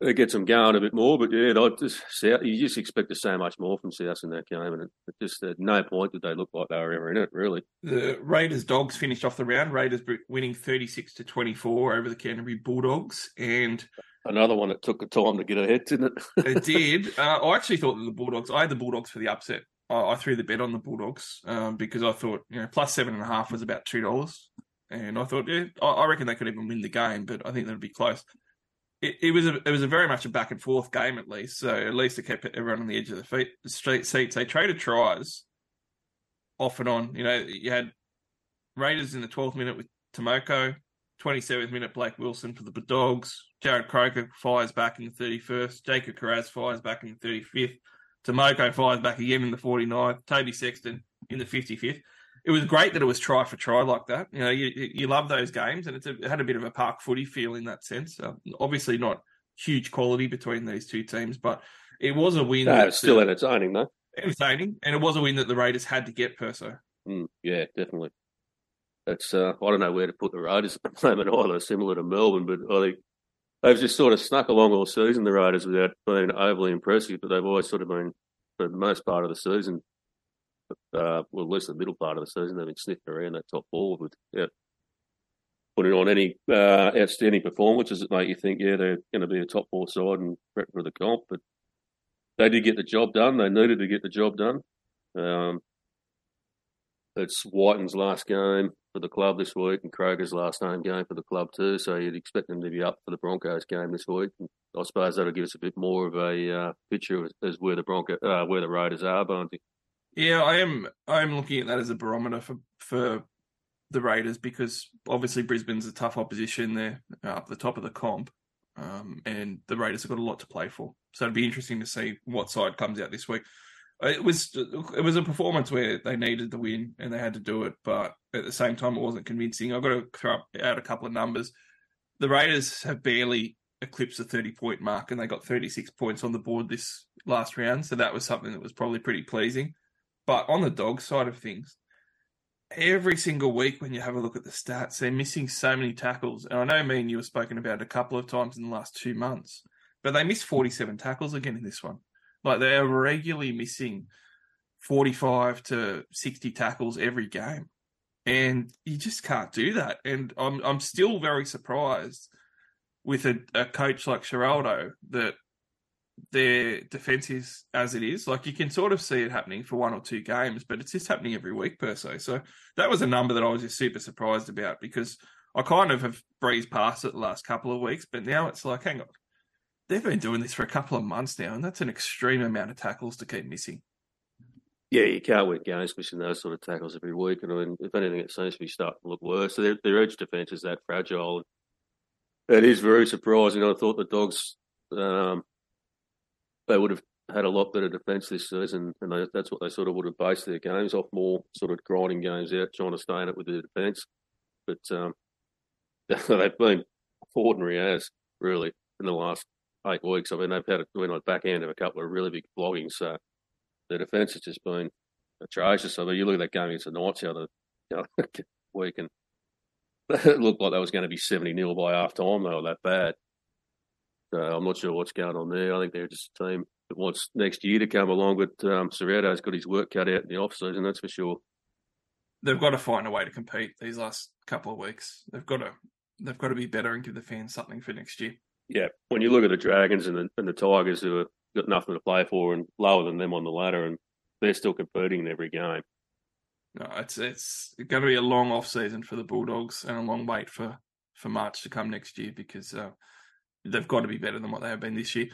it gets them going a bit more. But yeah, just, South, you just expect to see much more from South in that game. And it, it just at no point did they look like they were ever in it, really. The Raiders dogs finished off the round. Raiders winning 36 to 24 over the Canterbury Bulldogs. And Another one that took a time to get ahead, didn't it? it did. Uh, I actually thought that the Bulldogs, I had the Bulldogs for the upset. I, I threw the bet on the Bulldogs um, because I thought, you know, plus seven and a half was about $2. And I thought, yeah, I, I reckon they could even win the game, but I think that'd be close. It, it was a it was a very much a back and forth game at least. So at least it kept everyone on the edge of the feet, street seats. They traded tries off and on. You know, you had Raiders in the 12th minute with Timoko, 27th minute Blake Wilson for the Dogs. Jarrod Croker fires back in the 31st. Jacob Kiraz fires back in the 35th. Timoko fires back again in the 49th. Toby Sexton in the 55th. It was great that it was try for try like that. You know, you you love those games, and it's a, it had a bit of a park footy feel in that sense. Uh, obviously, not huge quality between these two teams, but it was a win. No, it's still entertaining though. entertaining, and it was a win that the Raiders had to get. Perso. Mm, yeah, definitely. It's uh, I don't know where to put the Raiders at the moment either, similar to Melbourne, but I think they've just sort of snuck along all season, the Raiders, without being overly impressive, but they've always sort of been, for the most part of the season, uh, well, at least the middle part of the season, they've been sniffing around that top four with, yeah, putting on any uh, outstanding performances that make you think, yeah, they're going to be a top four side and prep for the comp, but they did get the job done. They needed to get the job done. Um, it's Whitehead's last game for the club this week and Croker's last home game for the club too. So you'd expect them to be up for the Broncos game this week. And I suppose that'll give us a bit more of a uh, picture as, as where the Bronco, uh, where the Raiders are, Barnty. Yeah, I am. I am looking at that as a barometer for for the Raiders because obviously Brisbane's a tough opposition. They're up the top of the comp, um, and the Raiders have got a lot to play for. So it'd be interesting to see what side comes out this week. It was it was a performance where they needed the win and they had to do it, but at the same time it wasn't convincing. I've got to throw out a couple of numbers. The Raiders have barely eclipsed the thirty point mark, and they got thirty six points on the board this last round. So that was something that was probably pretty pleasing. But on the dog side of things, every single week when you have a look at the stats, they're missing so many tackles. And I know me and you have spoken about a couple of times in the last two months, but they missed 47 tackles again in this one. Like they are regularly missing 45 to 60 tackles every game. And you just can't do that. And I'm I'm still very surprised with a, a coach like Ciraldo that their defense is as it is. Like you can sort of see it happening for one or two games, but it's just happening every week per se. So that was a number that I was just super surprised about because I kind of have breezed past it the last couple of weeks, but now it's like, hang on, they've been doing this for a couple of months now, and that's an extreme amount of tackles to keep missing. Yeah, you can't win games missing those sort of tackles every week. And I mean, if anything, it seems to be starting to look worse. So their, their edge defence is that fragile. It is very surprising. I thought the Dogs, um, they would have had a lot better defence this season, and they, that's what they sort of would have based their games off more sort of grinding games out, trying to stay in it with their defence. But um, they've been ordinary as really in the last eight weeks. I mean, they've had been on the back end of a couple of really big floggings. So the defence has just been atrocious. I mean, you look at that game against the Knights the other you know, week, and it looked like that was going to be 70 nil by half time. They were that bad. I'm not sure what's going on there. I think they're just a team that wants next year to come along, but um, Ciraldo's got his work cut out in the off season, that's for sure. They've got to find a way to compete these last couple of weeks. They've got to they've got to be better and give the fans something for next year. Yeah, when you look at the Dragons and the, and the Tigers, who have got nothing to play for and lower than them on the ladder, and they're still competing in every game. No, it's it's going to be a long off season for the Bulldogs and a long wait for for March to come next year because uh, they've got to be better than what they have been this year.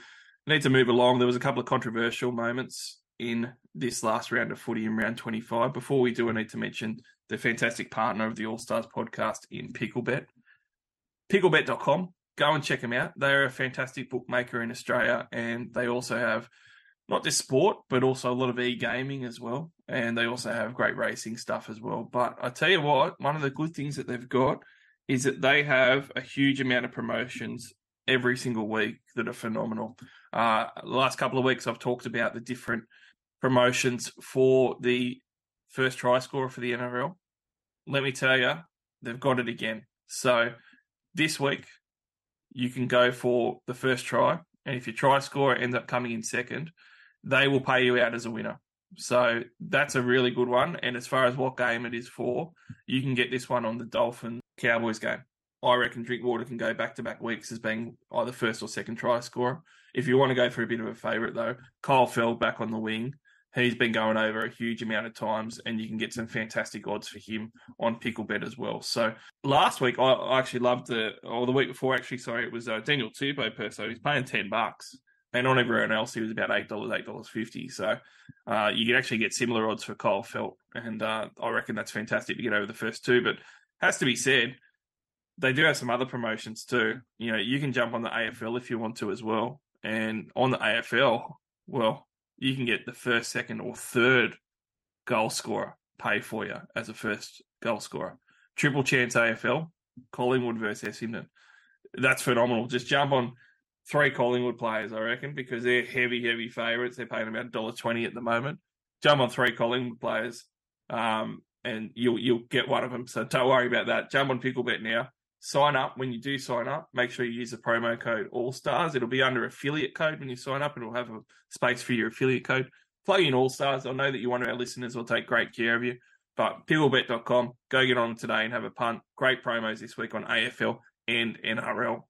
Need to move along. There was a couple of controversial moments in this last round of footy in round 25. Before we do, I need to mention the fantastic partner of the All Stars podcast in Picklebet. Picklebet.com. Go and check them out. They're a fantastic bookmaker in Australia and they also have not just sport, but also a lot of e gaming as well. And they also have great racing stuff as well. But I tell you what, one of the good things that they've got is that they have a huge amount of promotions every single week that are phenomenal. Uh, the last couple of weeks, I've talked about the different promotions for the first try scorer for the NRL. Let me tell you, they've got it again. So this week, you can go for the first try, and if your try scorer ends up coming in second, they will pay you out as a winner. So that's a really good one. And as far as what game it is for, you can get this one on the Dolphin Cowboys game. I reckon Drinkwater can go back to back weeks as being either first or second try scorer. If you want to go for a bit of a favourite, though, Kyle Feldt back on the wing. He's been going over a huge amount of times, and you can get some fantastic odds for him on Picklebet as well. So last week, I, actually loved the, or the week before, actually, sorry, it was uh, Daniel Tupou per so he's paying 10 bucks. And on everyone else, he was about $8, $8.50. So uh, you can actually get similar odds for Kyle Feldt. And uh, I reckon that's fantastic to get over the first two. But has to be said, they do have some other promotions too. You know, you can jump on the AFL if you want to as well. And on the AFL, well, you can get the first, second, or third goal scorer pay for you as a first goal scorer. Triple chance AFL, Collingwood versus Essendon. That's phenomenal. Just jump on three Collingwood players, I reckon, because they're heavy, heavy favourites. They're paying about $1.20 at the moment. Jump on three Collingwood players, um, and you'll you'll get one of them. So don't worry about that. Jump on Picklebet now. Sign up. When you do sign up, make sure you use the promo code All Stars. It'll be under affiliate code when you sign up, and it'll have a space for your affiliate code. Plug in All Stars. I know that you one of our listeners will take great care of you. But picklebet.com, go get on today and have a punt. Great promos this week on AFL and NRL.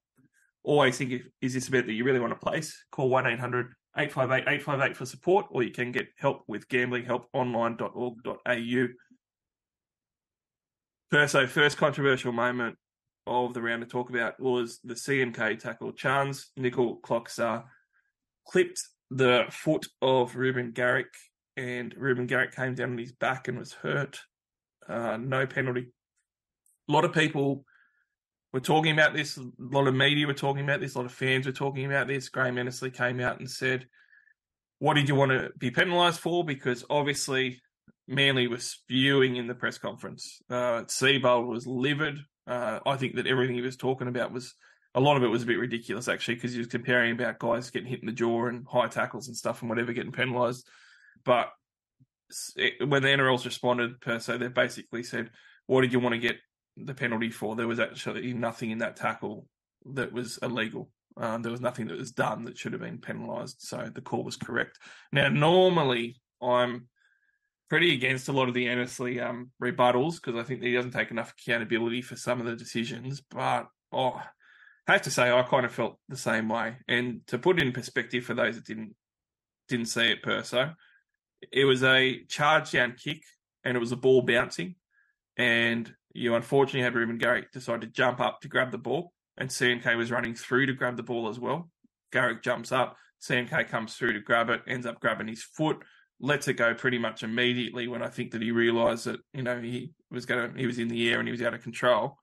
Always think, if, is this a bet that you really want to place? Call 1 800 858 858 for support, or you can get help with gamblinghelponline.org.au. Perso, first controversial moment of the round to talk about was the CNK tackle. Chance Nickel Clockstar clipped the foot of Reuben Garrick, and Reuben Garrick came down on his back and was hurt. Uh, no penalty. A lot of people were talking about this. A lot of media were talking about this. A lot of fans were talking about this. Graham Annesley came out and said, "What did you want to be penalised for?" Because obviously Manly was spewing in the press conference. Uh, Seibold was livid. Uh, I think that everything he was talking about was a lot of it was a bit ridiculous actually because he was comparing about guys getting hit in the jaw and high tackles and stuff and whatever getting penalised. But it, when the NRL's responded per se, they basically said, "What did you want to get the penalty for?" There was actually nothing in that tackle that was illegal. Um, there was nothing that was done that should have been penalised, so the call was correct. Now, normally I'm pretty against a lot of the Annesley um, rebuttals because I think he doesn't take enough accountability for some of the decisions. But oh, I have to say, I kind of felt the same way. And to put in perspective for those that didn't didn't see it per se, it was a charge down kick and it was a ball bouncing. And you unfortunately had Reuben Garrick decide to jump up to grab the ball, and CNK was running through to grab the ball as well. Garrick jumps up, CNK comes through to grab it, ends up grabbing his foot, lets it go pretty much immediately when I think that he realised that you know he was going to he was in the air and he was out of control,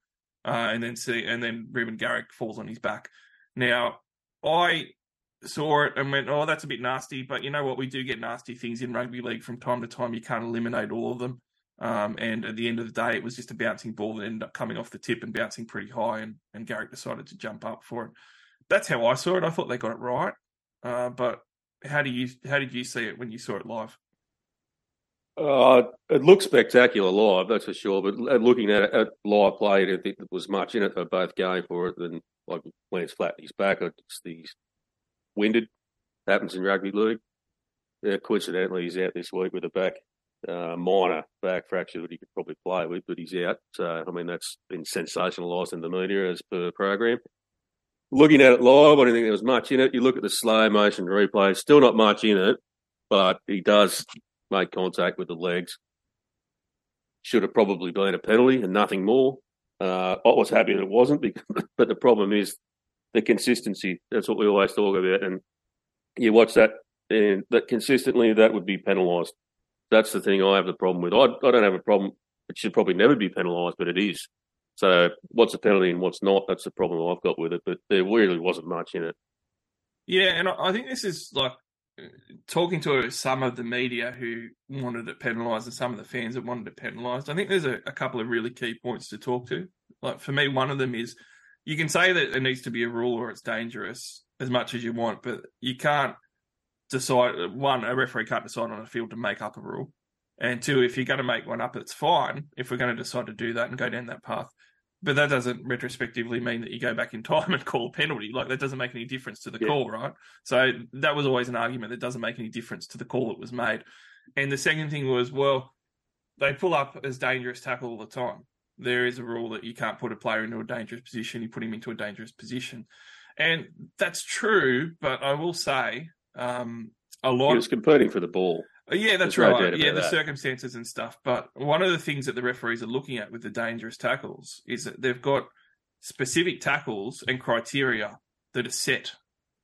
uh, and then see and then Reuben Garrick falls on his back. Now I saw it and went, oh, that's a bit nasty. But you know what? We do get nasty things in rugby league from time to time. You can't eliminate all of them. Um, and at the end of the day, it was just a bouncing ball that ended up coming off the tip and bouncing pretty high. And, and Garrick decided to jump up for it. That's how I saw it. I thought they got it right. Uh, but how do you how did you see it when you saw it live? Uh, it looked spectacular live, that's for sure. But looking at it live play, I think there was much in it. They're both going for it. And like when it's flat, he's back. It's these winded. Happens in rugby league. Yeah, coincidentally, he's out this week with a back uh, minor back fracture that he could probably play with, but he's out. So I mean, that's been sensationalised in the media as per program. Looking at it live, I don't think there was much in it. You look at the slow motion replay, still not much in it, but he does make contact with the legs. Should have probably been a penalty and nothing more. Uh, I was happy that it wasn't, because, but the problem is the consistency. That's what we always talk about. And you watch that and that consistently, that would be penalised. That's the thing I have the problem with. I, I don't have a problem. It should probably never be penalised, but it is. So what's a penalty and what's not? That's the problem I've got with it. But there really wasn't much in it. Yeah, and I think this is like talking to some of the media who wanted it penalised and some of the fans that wanted it penalised. I think there's a, a couple of really key points to talk to. Like for me, one of them is you can say that there needs to be a rule or it's dangerous as much as you want, but you can't decide. One, a referee can't decide on a field to make up a rule, and two, if you're going to make one up, it's fine. If we're going to decide to do that and go down that path, but that doesn't retrospectively mean that you go back in time and call a penalty. Like that doesn't make any difference to the yeah. call, right? So that was always an argument that doesn't make any difference to the call that was made. And the second thing was, well, they pull up as dangerous tackle all the time there is a rule that you can't put a player into a dangerous position. You put him into a dangerous position, and that's true. But I will say, um, a lot. He was competing for the ball. Uh, yeah, that's There's right. No yeah, the that. circumstances and stuff. But one of the things that the referees are looking at with the dangerous tackles is that they've got specific tackles and criteria that are set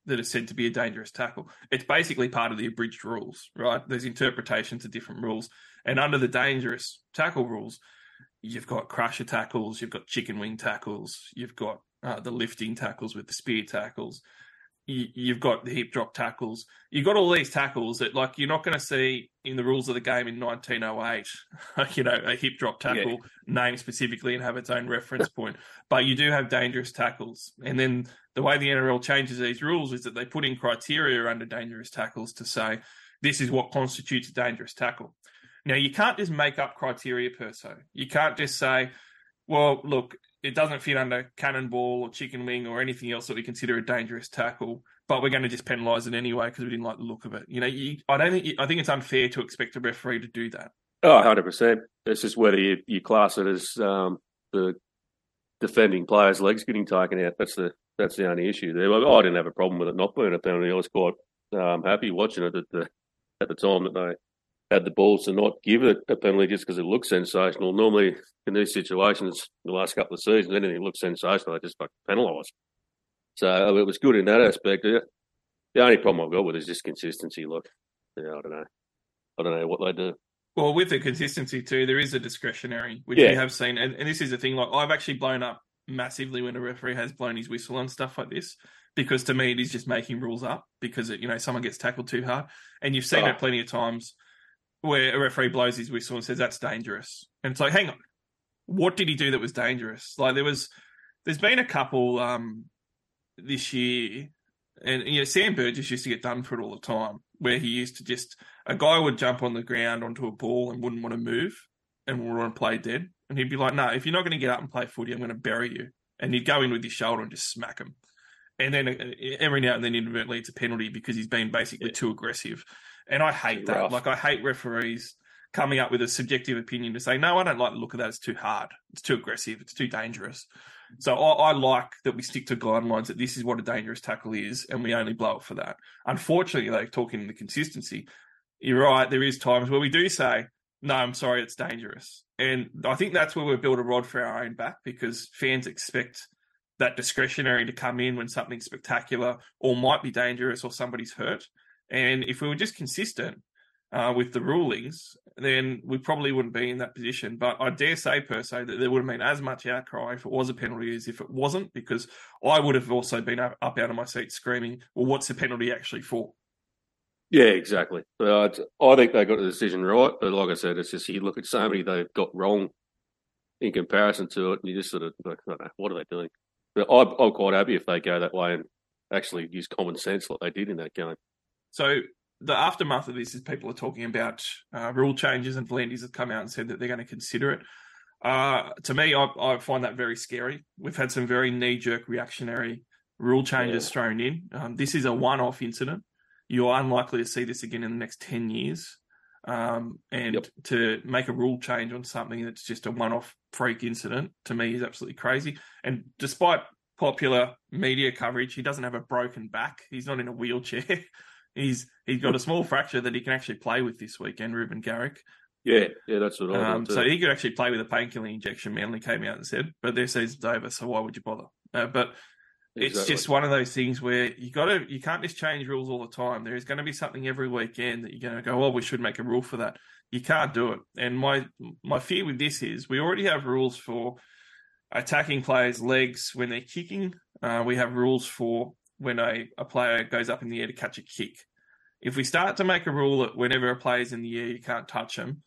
that are said to be a dangerous tackle. It's basically part of the abridged rules, right? There's interpretations of different rules. And under the dangerous tackle rules, you've got crusher tackles, you've got chicken wing tackles, you've got uh, the lifting tackles with the spear tackles. You, you've got the hip drop tackles. You've got all these tackles that, like, you're not going to see in the rules of the game in 1908. you know, a hip drop tackle Yeah. named specifically and have its own reference point. But you do have dangerous tackles, and then the way the NRL changes these rules is that they put in criteria under dangerous tackles to say this is what constitutes a dangerous tackle. Now, you can't just make up criteria per se. You can't just say, well, look, it doesn't fit under cannonball or chicken wing or anything else that we consider a dangerous tackle, but we're going to just penalise it anyway because we didn't like the look of it. You know, you, I don't think I think it's unfair to expect a referee to do that. Oh, 100%. It's just whether you, you class it as um, the defending player's legs getting taken out. That's the that's the only issue there. I didn't have a problem with it not being a penalty. I was quite um, happy watching it at the at the time that they had the balls to not give it a penalty just because it looks sensational. Normally, in these situations, the last couple of seasons, anything looks sensational, they just fucking penalise. So it was good in that aspect. The the only problem I've got with it is just consistency. Look, yeah, I don't know. I don't know what they do. Well, with the consistency too, there is a discretionary, which Yeah. we have seen, and, and this is the thing. Like I've actually blown up massively when a referee has blown his whistle on stuff like this, because to me it is just making rules up because it, you know someone gets tackled too hard, and you've seen ah. Oh. it plenty of times where a referee blows his whistle and says that's dangerous, and it's like, hang on, what did he do that was dangerous? Like there was, there's been a couple um this year, and you know Sam Burgess used to get done for it all the time, where he used to just a guy would jump on the ground onto a ball and wouldn't want to move and would want to play dead. And he'd be like, no, if you're not going to get up and play footy, I'm going to bury you. And he'd go in with his shoulder and just smack him. And then uh, every now and then inadvertently it's a penalty because he's been basically too aggressive. And I hate that. rough. Like, I hate referees coming up with a subjective opinion to say, no, I don't like the look of that. It's too hard. It's too aggressive. It's too dangerous. So I, I like that we stick to guidelines that this is what a dangerous tackle is, and we only blow it for that. Unfortunately, though, talking the consistency, you're right. There is times where we do say, "No, I'm sorry, it's dangerous," and I think that's where we build a rod for our own back because fans expect that discretionary to come in when something's spectacular or might be dangerous or somebody's hurt. And if we were just consistent uh, with the rulings, then we probably wouldn't be in that position. But I dare say, per se, that there would have been as much outcry if it was a penalty as if it wasn't, because I would have also been up, up out of my seat screaming, "Well, what's the penalty actually for?" Yeah, exactly. I think they got the decision right, but like I said, it's just you look at so many they've got wrong in comparison to it, and you just sort of like, I don't know, what are they doing? But I, I'm quite happy if they go that way and actually use common sense like they did in that game. So the aftermath of this is people are talking about uh, rule changes, and V'landys have come out and said that they're going to consider it. Uh, to me, I, I find that very scary. We've had some very knee-jerk reactionary rule changes Yeah. thrown in. Um, this is a one-off incident. You are unlikely to see this again in the next ten years. Um, and Yep. to make a rule change on something that's just a one-off freak incident to me is absolutely crazy. And despite popular media coverage, he doesn't have a broken back. He's not in a wheelchair. he's he's got a small fracture that he can actually play with this weekend. Reuben Garrick. Yeah, yeah, that's what I Um, so he could actually play with a painkilling injection. Manly came out and said, but their season's over, so why would you bother? Uh, but it's Exactly. just one of those things where you got to you can't just change rules all the time. There is going to be something every weekend that you're going to go, oh, we should make a rule for that. You can't do it. And my my fear with this is we already have rules for attacking players' legs when they're kicking. Uh, we have rules for when a, a player goes up in the air to catch a kick. If we start to make a rule that whenever a player's in the air, you can't touch them,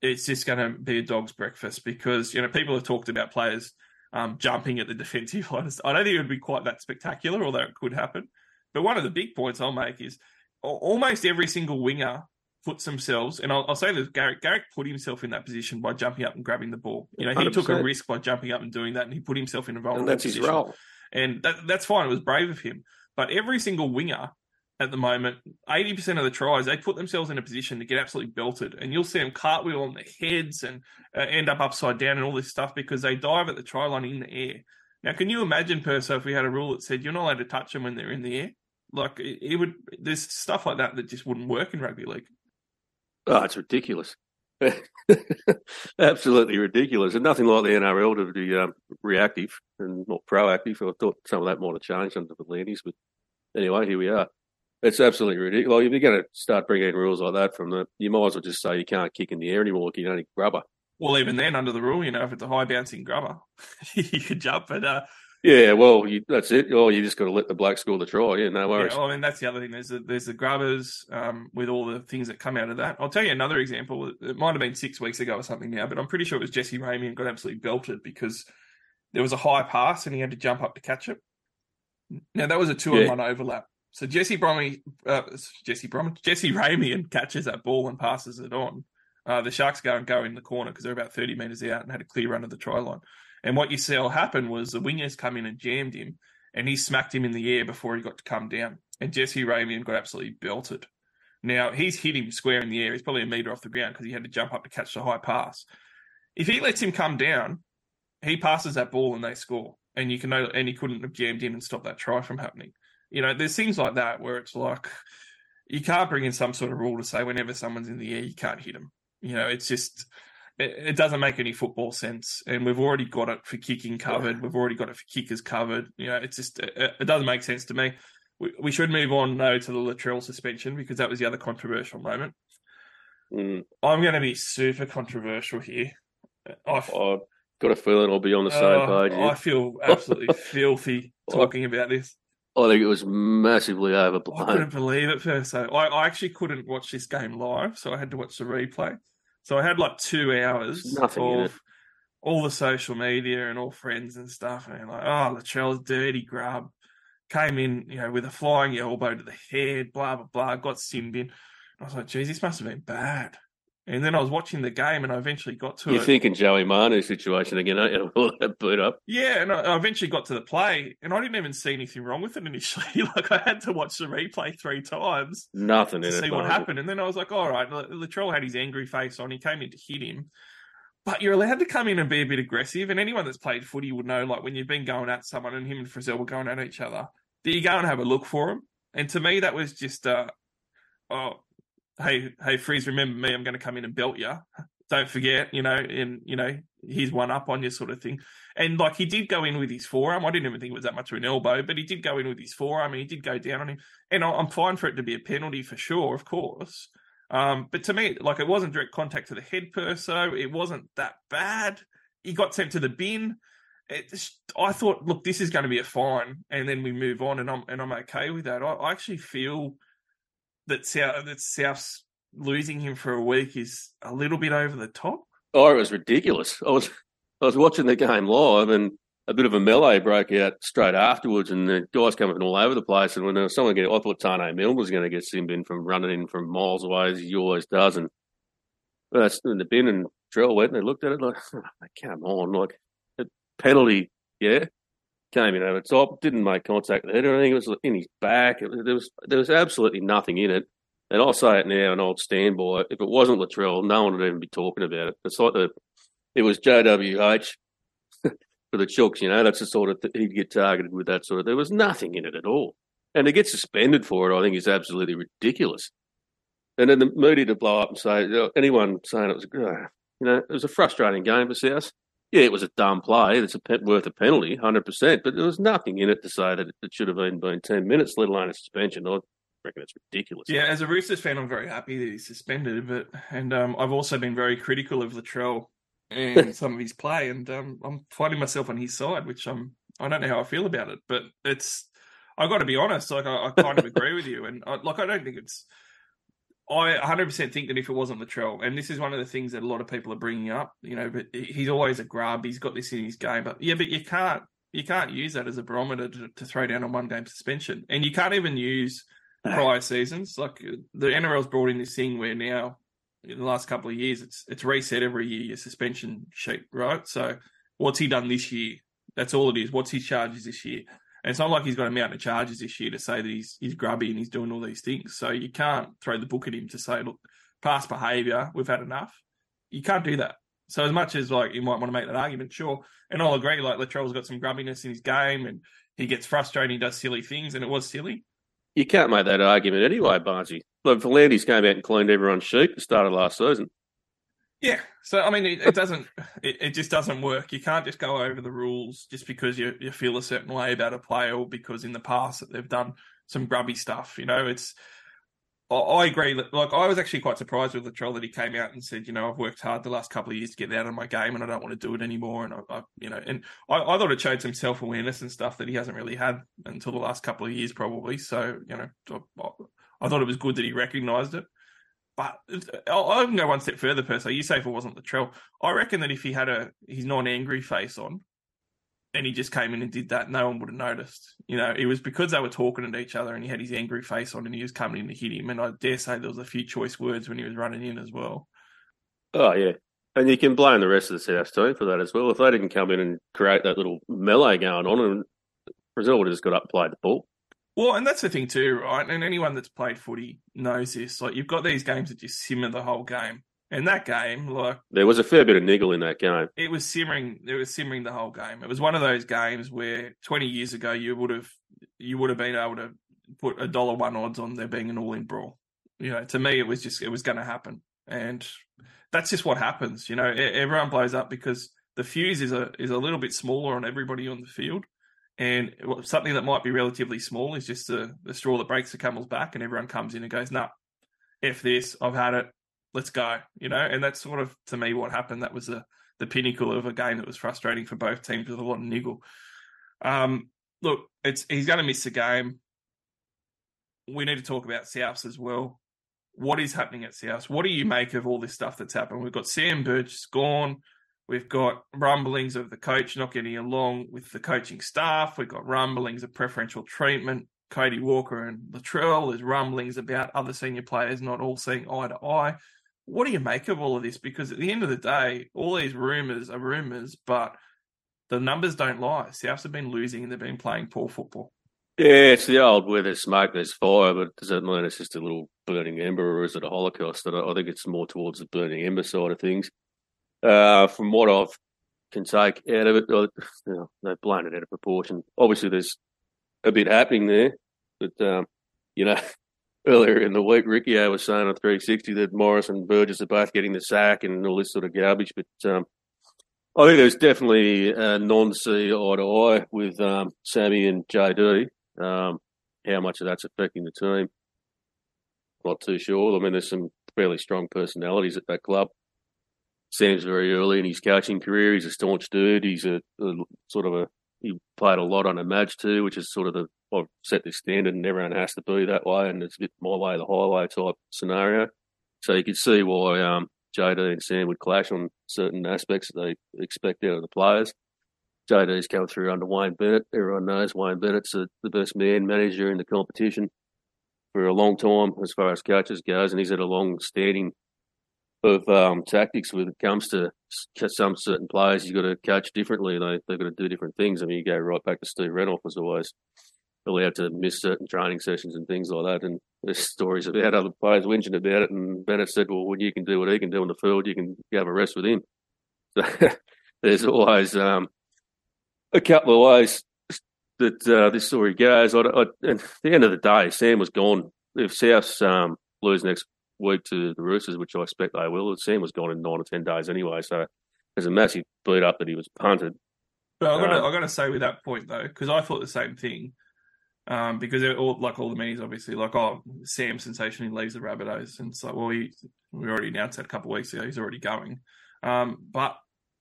it's just going to be a dog's breakfast because you know people have talked about players um, jumping at the defensive line. I don't think it would be quite that spectacular, although it could happen. But one of the big points I'll make is almost every single winger puts themselves, and I'll, I'll say this: Garrick, Garrick put himself in that position by jumping up and grabbing the ball. You know, he took a risk by jumping up and doing that, and he put himself in a vulnerable and that's his position role. And that, that's fine. It was brave of him. But every single winger at the moment, eighty percent of the tries, they put themselves in a position to get absolutely belted, and you'll see them cartwheel on their heads and uh, end up upside down and all this stuff because they dive at the try line in the air. Now, can you imagine, Perso, if we had a rule that said you're not allowed to touch them when they're in the air? Like it, it would, there's stuff like that that just wouldn't work in rugby league. Oh, it's ridiculous. Absolutely ridiculous. And nothing like the NRL to be um, reactive and not proactive. I thought some of that might have changed under V'landys, but anyway, here we are. It's absolutely ridiculous. Well, if you're going to start bringing in rules like that from the, you might as well just say you can't kick in the air anymore. You can only grubber. Well, even then, under the rule, you know, if it's a high bouncing grubber, you could jump. But uh, Yeah, well, you, that's it. Oh, you just got to let the black score the try. Yeah, no worries. Yeah, well, I mean, that's the other thing. There's the, there's the grubbers um, with all the things that come out of that. I'll tell you another example. It might have been six weeks ago or something now, but I'm pretty sure it was Jesse Ramien got absolutely belted because there was a high pass and he had to jump up to catch it. Now that was a two on Yeah. one overlap. So Jesse Bromley, uh, Jesse Brom, Jesse Ramien catches that ball and passes it on. Uh, the Sharks go and go in the corner because they're about 30 metres out and had a clear run of the try line. And what you saw happen was the wingers come in and jammed him, and he smacked him in the air before he got to come down. And Jesse Ramien got absolutely belted. Now he's hit him square in the air. He's probably a metre off the ground because he had to jump up to catch the high pass. If he lets him come down, he passes that ball and they score. And you can know, and he couldn't have jammed in and stopped that try from happening. You know, there's things like that where it's like you can't bring in some sort of rule to say whenever someone's in the air, you can't hit them. You know, it's just it, doesn't make any football sense. And we've already got it for kicking covered. We've already got it for kickers covered. You know, it's just it, it doesn't make sense to me. We, we should move on though to the Latrell suspension because that was the other controversial moment. Mm, I'm going to be super controversial here. I, I've got a feeling I'll be on the same Oh, page. I feel absolutely filthy talking about this. I think it was massively overblown. I couldn't believe it first. So I, I actually couldn't watch this game live, so I had to watch the replay. So I had like two hours nothing of all the social media and all friends and stuff, and like, oh, Latrell's dirty grub came in, you know, with a flying elbow to the head, blah blah blah, got sinned in. I was like, geez, this must have been bad. And then I was watching the game, and I eventually got to You're it. thinking Joey Manu situation again, aren't you? All that boot up. Yeah, and I eventually got to the play, and I didn't even see anything wrong with it initially. like I had to watch the replay three times Nothing to in it. see what happened, and then I was like, all right, Latrell had his angry face on. He came in to hit him, but you're allowed to come in and be a bit aggressive. And anyone that's played footy would know, like when you've been going at someone, and him and Frizell were going at each other, that you go and have a look for him. And to me, that was just, uh, oh, hey, hey, Frizz, remember me? I'm going to come in and belt you. Don't forget, you know, and you know, he's one up on you, sort of thing. And like he did go in with his forearm. I didn't even think it was that much of an elbow, but he did go in with his forearm and he did go down on him. And I'm fine for it to be a penalty for sure, of course. Um, but to me, like it wasn't direct contact to the head per se. It wasn't that bad. He got sent to the bin. Just, I thought, look, this is going to be a fine, and then we move on, and I'm and I'm okay with that. I, I actually feel that South that South's losing him for a week is a little bit over the top. Oh, it was ridiculous. I was I was watching the game live, and a bit of a melee broke out straight afterwards, and the guys coming all over the place. And when there was someone I thought Taane Milne was going to get Sim in from running in from miles away as he always does, and that's in the bin. And Trell went and they looked at it like, "Oh, come on, like a penalty, yeah. Came in over top, didn't make contact with head or anything. It was in his back. It there was there was absolutely nothing in it. And I'll say it now, and I'll stand by it. If it wasn't Latrell, no one would even be talking about it. It's like the it was JWH for the Chooks, you know, that's the sort of th- he'd get targeted with that sort of. There was nothing in it at all, and to get suspended for it, I think is absolutely ridiculous. And then the media to blow up and say you know, anyone saying it was, you know, it was a frustrating game for South. Yeah, it was a dumb play. It's a pe- worth a penalty, hundred percent. But there was nothing in it to say that it should have been been ten minutes, let alone a suspension. I reckon it's ridiculous. Yeah, as a Roosters fan, I'm very happy that he's suspended, but and um, I've also been very critical of Latrell and some of his play, and um, I'm finding myself on his side, which I'm I don't know how I feel about it, but it's I got to be honest, like I, I kind of agree with you, and I, like I don't think it's. I 100% think that if it wasn't Latrell, and this is one of the things that a lot of people are bringing up, you know, but he's always a grub. He's got this in his game, but yeah, but you can't you can't use that as a barometer to, to throw down a one game suspension, and you can't even use prior seasons. Like the NRL's brought in this thing where now, in the last couple of years, it's it's reset every year your suspension sheet, right? So what's he done this year? That's all it is. What's his charges this year? And it's not like he's got a mountain of charges this year to say that he's he's grubby and he's doing all these things. So you can't throw the book at him to say, look, past behaviour, we've had enough. You can't do that. So as much as like you might want to make that argument, sure, and I'll agree. Like Latrell's got some grubbiness in his game, and he gets frustrated. He does silly things, and it was silly. You can't make that argument anyway, Barnesy. Look, V'landys came out and cleaned everyone's sheet at the start of last season. Yeah. So I mean, it, it doesn't. It, it just doesn't work. You can't just go over the rules just because you you feel a certain way about a player, or because in the past that they've done some grubby stuff. You know, it's I, agree. Like I was actually quite surprised with Latrell that he came out and said, you know, I've worked hard the last couple of years to get out of my game, and I don't want to do it anymore. And I, I you know, and I, I thought it showed some self awareness and stuff that he hasn't really had until the last couple of years, probably. So you know, I, I thought it was good that he recognised it. But uh, I'll, I'll go one step further, per se. You say if it wasn't Latrell, I reckon that if he had a his non-angry face on, and he just came in and did that, no one would have noticed. You know, it was because they were talking to each other and he had his angry face on and he was coming in to hit him. And I dare say there was a few choice words when he was running in as well. Oh yeah, and you can blame the rest of the South team for that as well. If they didn't come in and create that little melee going on, and Brazil would have just got up and played the ball. Well, and that's the thing too, right? And anyone that's played footy knows this. Like you've got these games that just simmer the whole game. And that game, like There was a fair bit of niggle in that game. it was simmering it was simmering the whole game. It was one of those games where twenty years ago you would have you would have been able to put a dollar one odds on there being an all in brawl. You know, to me it was just it was gonna happen. And that's just what happens. You know, everyone blows up because the fuse is a is a little bit smaller on everybody on the field. And something that might be relatively small is just the, the straw that breaks the camel's back, and everyone comes in and goes, "Nah, f this, I've had it, let's go." You know, and that's sort of to me what happened. That was the the pinnacle of a game that was frustrating for both teams with a lot of niggle. Um, look, it's he's going to miss the game. We need to talk about Souths as well. What is happening at Souths? What do you make of all this stuff that's happened? We've got Sam Burgess gone. We've got rumblings of the coach not getting along with the coaching staff. We've got rumblings of preferential treatment. Cody Walker and Latrell. There's rumblings about other senior players not all seeing eye to eye. What do you make of all of this? Because at the end of the day, all these rumours are rumours, but the numbers don't lie. Souths have been losing and they've been playing poor football. Yeah, it's the old where there's smoke, there's fire, but does that mean it's just a little burning ember or is it a holocaust? I think it's more towards the burning ember side of things. Uh, from what I've can take out of it, you know, they've blown it out of proportion. Obviously, there's a bit happening there, but um, you know, earlier in the week, Ricky was saying on 360 that Morris and Burgess are both getting the sack and all this sort of garbage, but um, I think there's definitely a non-see eye to eye with um, Sammy and JD. Um, how much of that's affecting the team? Not too sure. I mean, there's some fairly strong personalities at that club. Sam's very early in his coaching career. He's a staunch dude. He's a, a sort of a he played a lot on a match too, which is sort of the I've set the standard, and everyone has to be that way, and it's a bit my way the highway type scenario. So you can see why um, JD and Sam would clash on certain aspects that they expect out of the players. JD's come through under Wayne Bennett. Everyone knows Wayne Bennett's the, the best man manager in the competition for a long time as far as coaches goes, and he's had a long standing of um, tactics when it comes to some certain players. You've got to coach differently. They, they've got to do different things. I mean, you go right back to Steve Renouf was always allowed to miss certain training sessions and things like that. And there's stories about other players whinging about it. And Bennett said, well, when you can do what he can do on the field, you can have a rest with him. So there's always um, a couple of ways that uh, this story goes. I, I, and at the end of the day, Sam was gone. If Souths um, lose next week to the Roosters, which I expect they will, Sam was gone in nine or ten days anyway. So there's a massive beat up that he was punted. But I got to Um, I got to say with that point though, because I thought the same thing. Um, because it all like all the meetings, obviously, like oh, Sam sensationally leaves the Rabbitohs, and so well, he, we already announced that a couple of weeks ago. He's already going. Um, but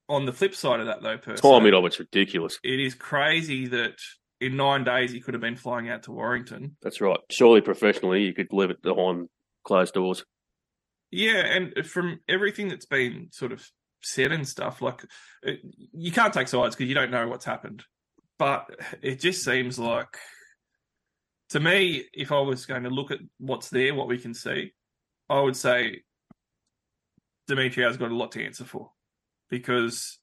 on the flip side of that, though, per Timing of it's ridiculous. it is crazy that in nine days he could have been flying out to Warrington. That's right. Surely professionally, you could leave it behind closed doors. Yeah, and from everything that's been sort of said and stuff, like you can't take sides because you don't know what's happened. But it just seems like, to me, if I was going to look at what's there, what we can see, I would say Dimitri's got a lot to answer for because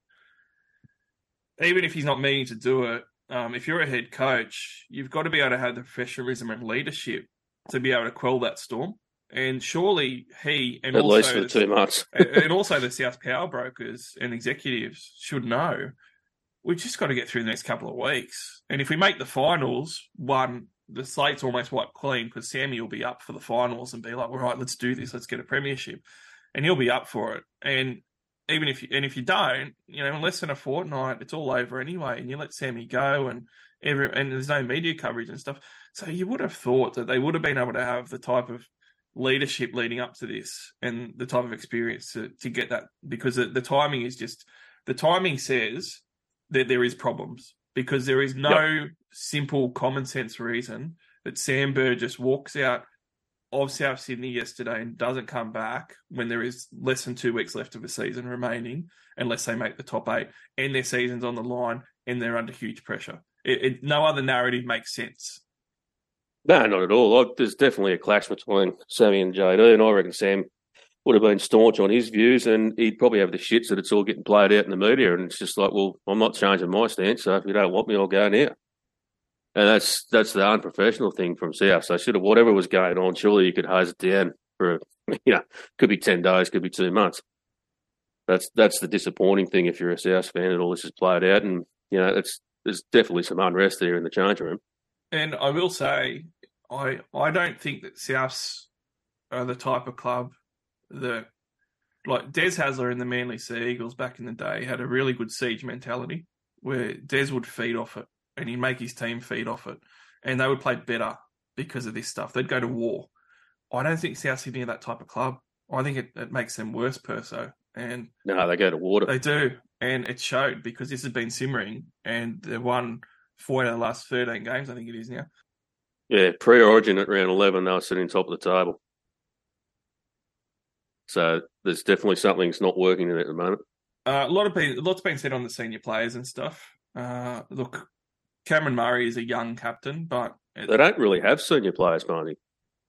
even if he's not meaning to do it, um, if you're a head coach, you've got to be able to have the professionalism and leadership to be able to quell that storm. And surely he and at also least for the two months. and and also the South power brokers and executives should know we've just got to get through the next couple of weeks. And if we make the finals, one, the slate's almost wiped clean because Sammy will be up for the finals and be like, all right, let's do this, let's get a premiership. And he'll be up for it. And even if you, and if you don't, you know, in less than a fortnight, it's all over anyway. And you let Sammy go and every, and there's no media coverage and stuff. So you would have thought that they would have been able to have the type of leadership leading up to this and the type of experience to, to get that because the, the timing is just the timing says that there is problems because there is no simple common sense reason that Sam Burgess walks out of South Sydney yesterday and doesn't come back when there is less than two weeks left of the season remaining, unless they make the top eight and their season's on the line and they're under huge pressure. It, it, no other narrative makes sense. No, not at all. There's definitely a clash between Sammy and JD, and I reckon Sam would have been staunch on his views, and he'd probably have the shits that it's all getting played out in the media, and it's just like, well, I'm not changing my stance, so if you don't want me, I'll go now. And that's that's the unprofessional thing from South. So should have whatever was going on, surely you could hose it down for you know, could be ten days, could be two months. That's that's the disappointing thing if you're a South fan and all this is played out, and you know, it's there's definitely some unrest there in the change room. And I will say, I I don't think that Souths are the type of club that, like Des Hasler in the Manly Sea Eagles back in the day, had a really good siege mentality where Des would feed off it and he'd make his team feed off it, and they would play better because of this stuff. They'd go to war. I don't think South Sydney are that type of club. I think it, it makes them worse, per Perso. And no, they go to water. They do, and it showed because this has been simmering, and they won four out of the last thirteen games. I think it is now. Yeah, pre-Origin at round eleven, they were sitting top of the table. So there's definitely something's not working in it at the moment. Uh, a lot of people, lots been said on the senior players and stuff. Uh, look, Cameron Murray is a young captain, but it, they don't really have senior players, Marty.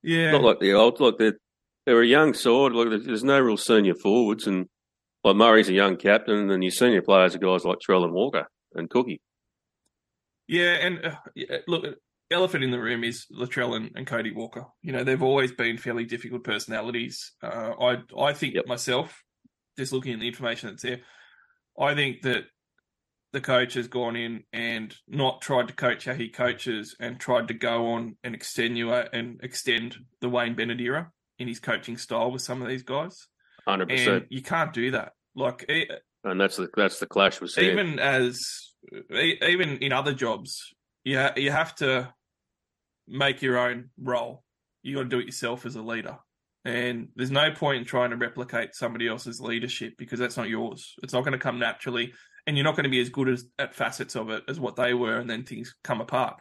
Yeah, not like the old. Like they're they're a young side. Like there's no real senior forwards, and like Murray's a young captain, and then your senior players are guys like Trell and Walker and Cookie. Yeah, and uh, yeah, look, elephant in the room is Latrell and, and, Cody Walker. You know, they've always been fairly difficult personalities. Uh, I I think yep. myself, just looking at the information that's there, I think that the coach has gone in and not tried to coach how he coaches and tried to go on and extenuate and extend the Wayne Bennett era in his coaching style with some of these guys. Hundred percent. You can't do that. Like, and that's the that's the clash with even as even in other jobs, you you have to make your own role. You got to do it yourself as a leader. And there's no point in trying to replicate somebody else's leadership because that's not yours. It's not going to come naturally, and you're not going to be as good as at facets of it as what they were, and then things come apart.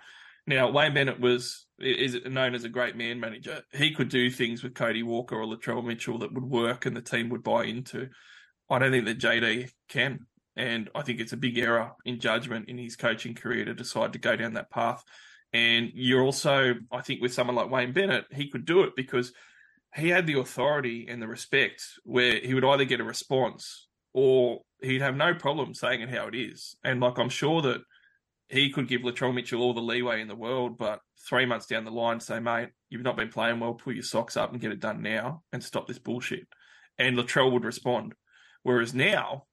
Now, Wayne Bennett was is known as a great man manager. He could do things with Cody Walker or Latrell Mitchell that would work, and the team would buy into. I don't think that JD can, and I think it's a big error in judgment in his coaching career to decide to go down that path. And you're also, I think, with someone like Wayne Bennett, he could do it because he had the authority and the respect where he would either get a response or he'd have no problem saying it how it is. And like I'm sure that he could give Latrell Mitchell all the leeway in the world, but three months down the line, say, mate, you've not been playing well, pull your socks up and get it done now and stop this bullshit. And Latrell would respond. Whereas now,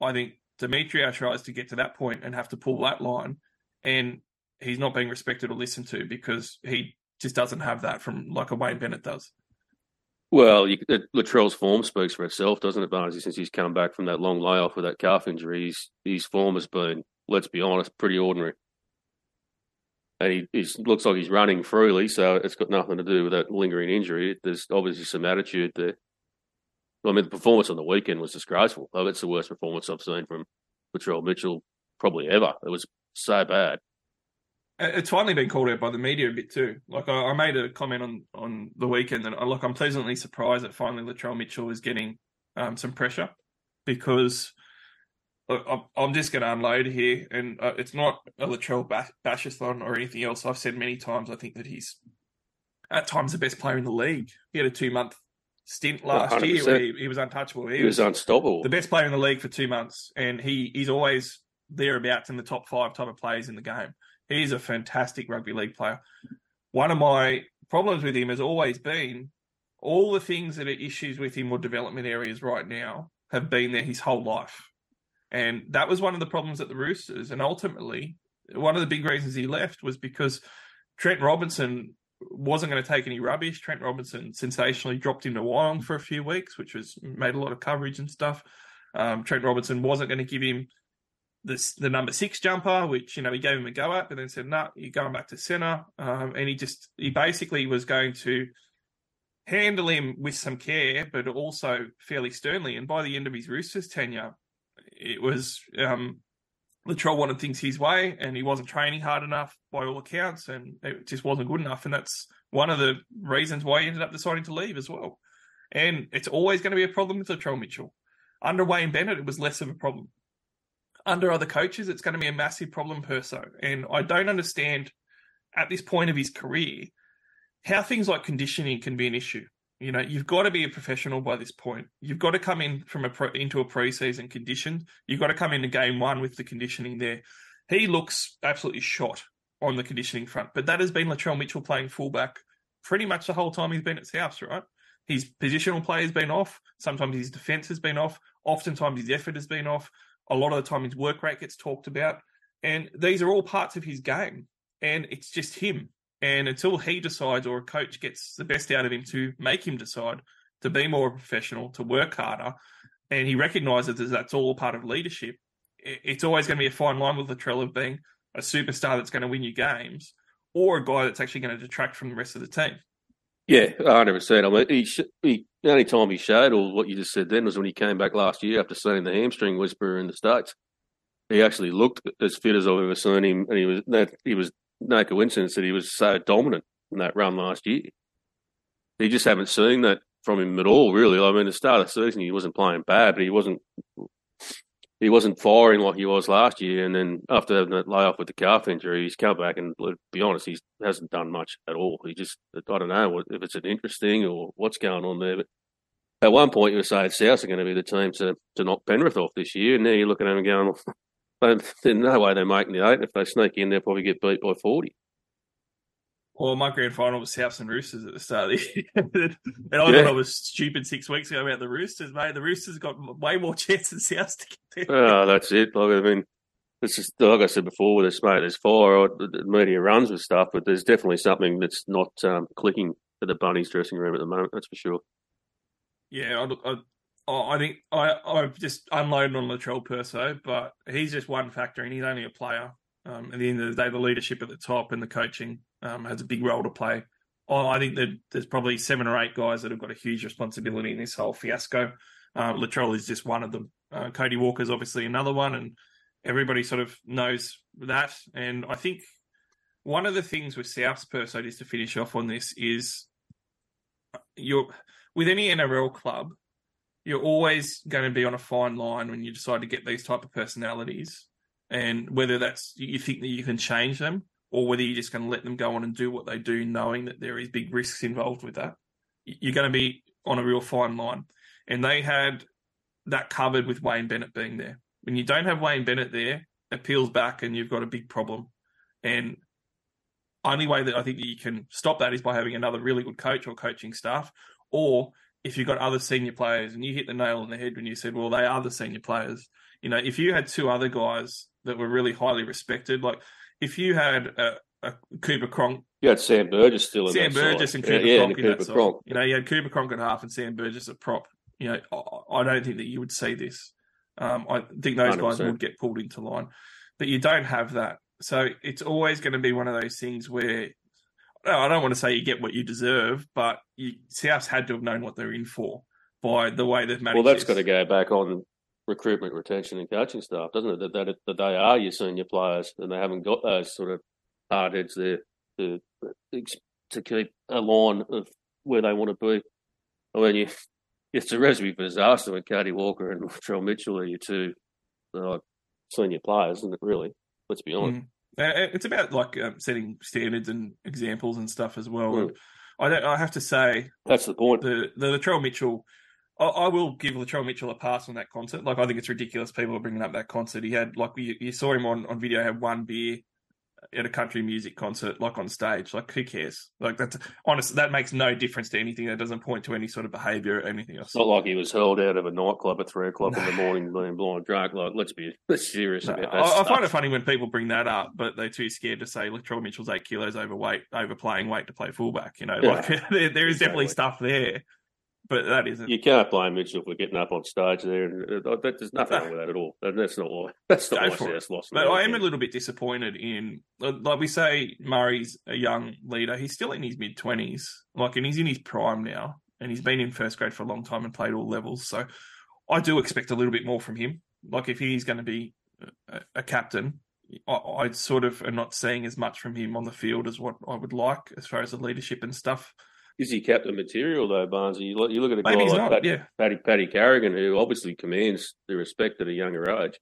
I think Demetriou tries to get to that point and have to pull that line, and he's not being respected or listened to because he just doesn't have that from like a Wayne Bennett does. Well, you, uh, Latrell's form speaks for itself, doesn't it, Barnesy? Since he's come back from that long layoff with that calf injury, his, his form has been, let's be honest, pretty ordinary. And he looks like he's running freely, so it's got nothing to do with that lingering injury. There's obviously some attitude there. I mean, the performance on the weekend was disgraceful. Oh, it's the worst performance I've seen from Latrell Mitchell probably ever. It was so bad. It's finally been called out by the media a bit too. Like I, I made a comment on on the weekend that look, I'm pleasantly surprised that finally Latrell Mitchell is getting um, some pressure because I'm just going to unload here, and uh, it's not a Latrell bashathon or anything else. I've said many times I think that he's at times the best player in the league. He had a two month stint last 100%. year where he, he, was untouchable. He, he was, was, unstoppable. The best player in the league for two months, and he he's always thereabouts in the top five type of players in the game. He's a fantastic rugby league player. One of my problems with him has always been all the things that are issues with him or development areas right now have been there his whole life. And that was one of the problems at the Roosters. And ultimately, one of the big reasons he left was because Trent Robinson wasn't going to take any rubbish. Trent Robinson sensationally dropped him to Wyong for a few weeks, which was made a lot of coverage and stuff. Um, Trent Robinson wasn't going to give him this the number six jumper, which you know he gave him a go at, but then said, "No, nah, you're going back to center." Um, and he just he basically was going to handle him with some care, but also fairly sternly. And by the end of his Roosters tenure, it was um, Latrell wanted things his way, and he wasn't training hard enough by all accounts, and it just wasn't good enough. And that's one of the reasons why he ended up deciding to leave as well. And it's always going to be a problem with Latrell Mitchell. Under Wayne Bennett, it was less of a problem. Under other coaches, it's going to be a massive problem Perso. And I don't understand at this point of his career how things like conditioning can be an issue. You know, you've got to be a professional by this point. You've got to come in from a pro, into a preseason condition. You've got to come into game one with the conditioning there. He looks absolutely shot on the conditioning front, but that has been Latrell Mitchell playing fullback pretty much the whole time he's been at South, right? His positional play has been off. Sometimes his defense has been off. Oftentimes his effort has been off. A lot of the time his work rate gets talked about. And these are all parts of his game. And it's just him. And until he decides or a coach gets the best out of him to make him decide to be more professional, to work harder, and he recognises that that's all part of leadership, it's always going to be a fine line with Latrell of being a superstar that's going to win you games or a guy that's actually going to detract from the rest of the team. Yeah, hundred percent. I mean, he, he, the only time he showed, or what you just said then, was when he came back last year after seeing the hamstring whisperer in the states. He actually looked as fit as I've ever seen him, and he was that he was no coincidence that he was so dominant in that run last year. You just haven't seen that from him at all, really. I mean, the start of the season, he wasn't playing bad, but he wasn't he wasn't firing like he was last year. And then after having that layoff with the calf injury, he's come back and, to be honest, he hasn't done much at all. He just, I don't know if it's an interesting or what's going on there. But at one point, you were saying South are going to be the team to, to knock Penrith off this year. And now you're looking at them going, there's no way they're making the eight. If they sneak in, they'll probably get beat by 40. Well, my grand final was Souths and Roosters at the start of the year. and I yeah. thought I was stupid six weeks ago about the Roosters, mate. The Roosters got way more chance than Souths to get there. Oh, that's it. Like, I mean, it's just, like I said before with this, mate, there's fire. The media runs with stuff, but there's definitely something that's not um, clicking for the Bunnies dressing room at the moment, that's for sure. Yeah, I, I, I think I, I've just unloaded on Latrell Perso, but he's just one factor and he's only a player. Um, at the end of the day, the leadership at the top and the coaching um, has a big role to play. Oh, I think that there's probably seven or eight guys that have got a huge responsibility in this whole fiasco. Uh, Latrell is just one of them. Uh, Cody Walker's obviously another one, and everybody sort of knows that. And I think one of the things with South's Perso, just to finish off on this, is you're with any NRL club, you're always going to be on a fine line when you decide to get these type of personalities and whether that's you think that you can change them or whether you're just going to let them go on and do what they do, knowing that there is big risks involved with that. You're going to be on a real fine line. And they had that covered with Wayne Bennett being there. When you don't have Wayne Bennett there, it peels back and you've got a big problem. And only way that I think that you can stop that is by having another really good coach or coaching staff, or if you've got other senior players. And you hit the nail on the head when you said, well, they are the senior players. You know, if you had two other guys that were really highly respected. Like if you had a, a Cooper Cronk, you had Sam Burgess still. Sam Burgess side. and Cooper yeah, Cronk yeah, in Cooper that Cronk. side. You know, you had Cooper Cronk at half and Sam Burgess at prop. You know, I, I don't think that you would see this. Um, I think those 100%. guys would get pulled into line, but you don't have that. So it's always going to be one of those things where I don't want to say you get what you deserve, but you, Souths had to have known what they're in for by the way they've managed. Well, that's this. got to go back on recruitment, retention, and coaching staff, doesn't it? That, that, that they are your senior players and they haven't got those sort of hard heads there to to keep a line of where they want to be. I mean, you, it's a recipe for disaster when Cody Walker and Trell Mitchell are your two uh, senior players, isn't it? Really, let's be honest. Mm. It's about like um, setting standards and examples and stuff as well. Mm. I don't. I have to say that's the point. The the Latrell Mitchell I, I will give Latrell Mitchell a pass on that concert. Like I think it's ridiculous people are bringing up that concert. He had like you, you saw him on on video had one beer at a country music concert, like on stage. Like who cares? Like that's honestly that makes no difference to anything. That doesn't point to any sort of behaviour or anything else. It's not like he was hurled out of a nightclub at three o'clock no. in the morning being blind drunk. Like let's be let's serious no, about that. I, I, find it funny when people bring that up, but they're too scared to say Latrell Mitchell's eight kilos overweight, overplaying weight to play fullback. You know, like there, there is exactly. definitely stuff there but that isn't. You can't blame Mitchell for getting up on stage there. And uh, that, there's nothing wrong with that at all. That- That's not why. That's not Go why. South lost. But I am a little bit disappointed in, like we say, Murray's a young leader. He's still in his mid twenties, like, and he's in his prime now, and he's been in first grade for a long time and played all levels. So, I do expect a little bit more from him. Like, if he's going to be a, a captain, I, I sort of am not seeing as much from him on the field as what I would like, as far as the leadership and stuff. Is he captain material though, Barnes? You look, you look at a Maybe guy like not. Pat, Yeah, Paddy, Paddy Carrigan, who obviously commands the respect at a younger age.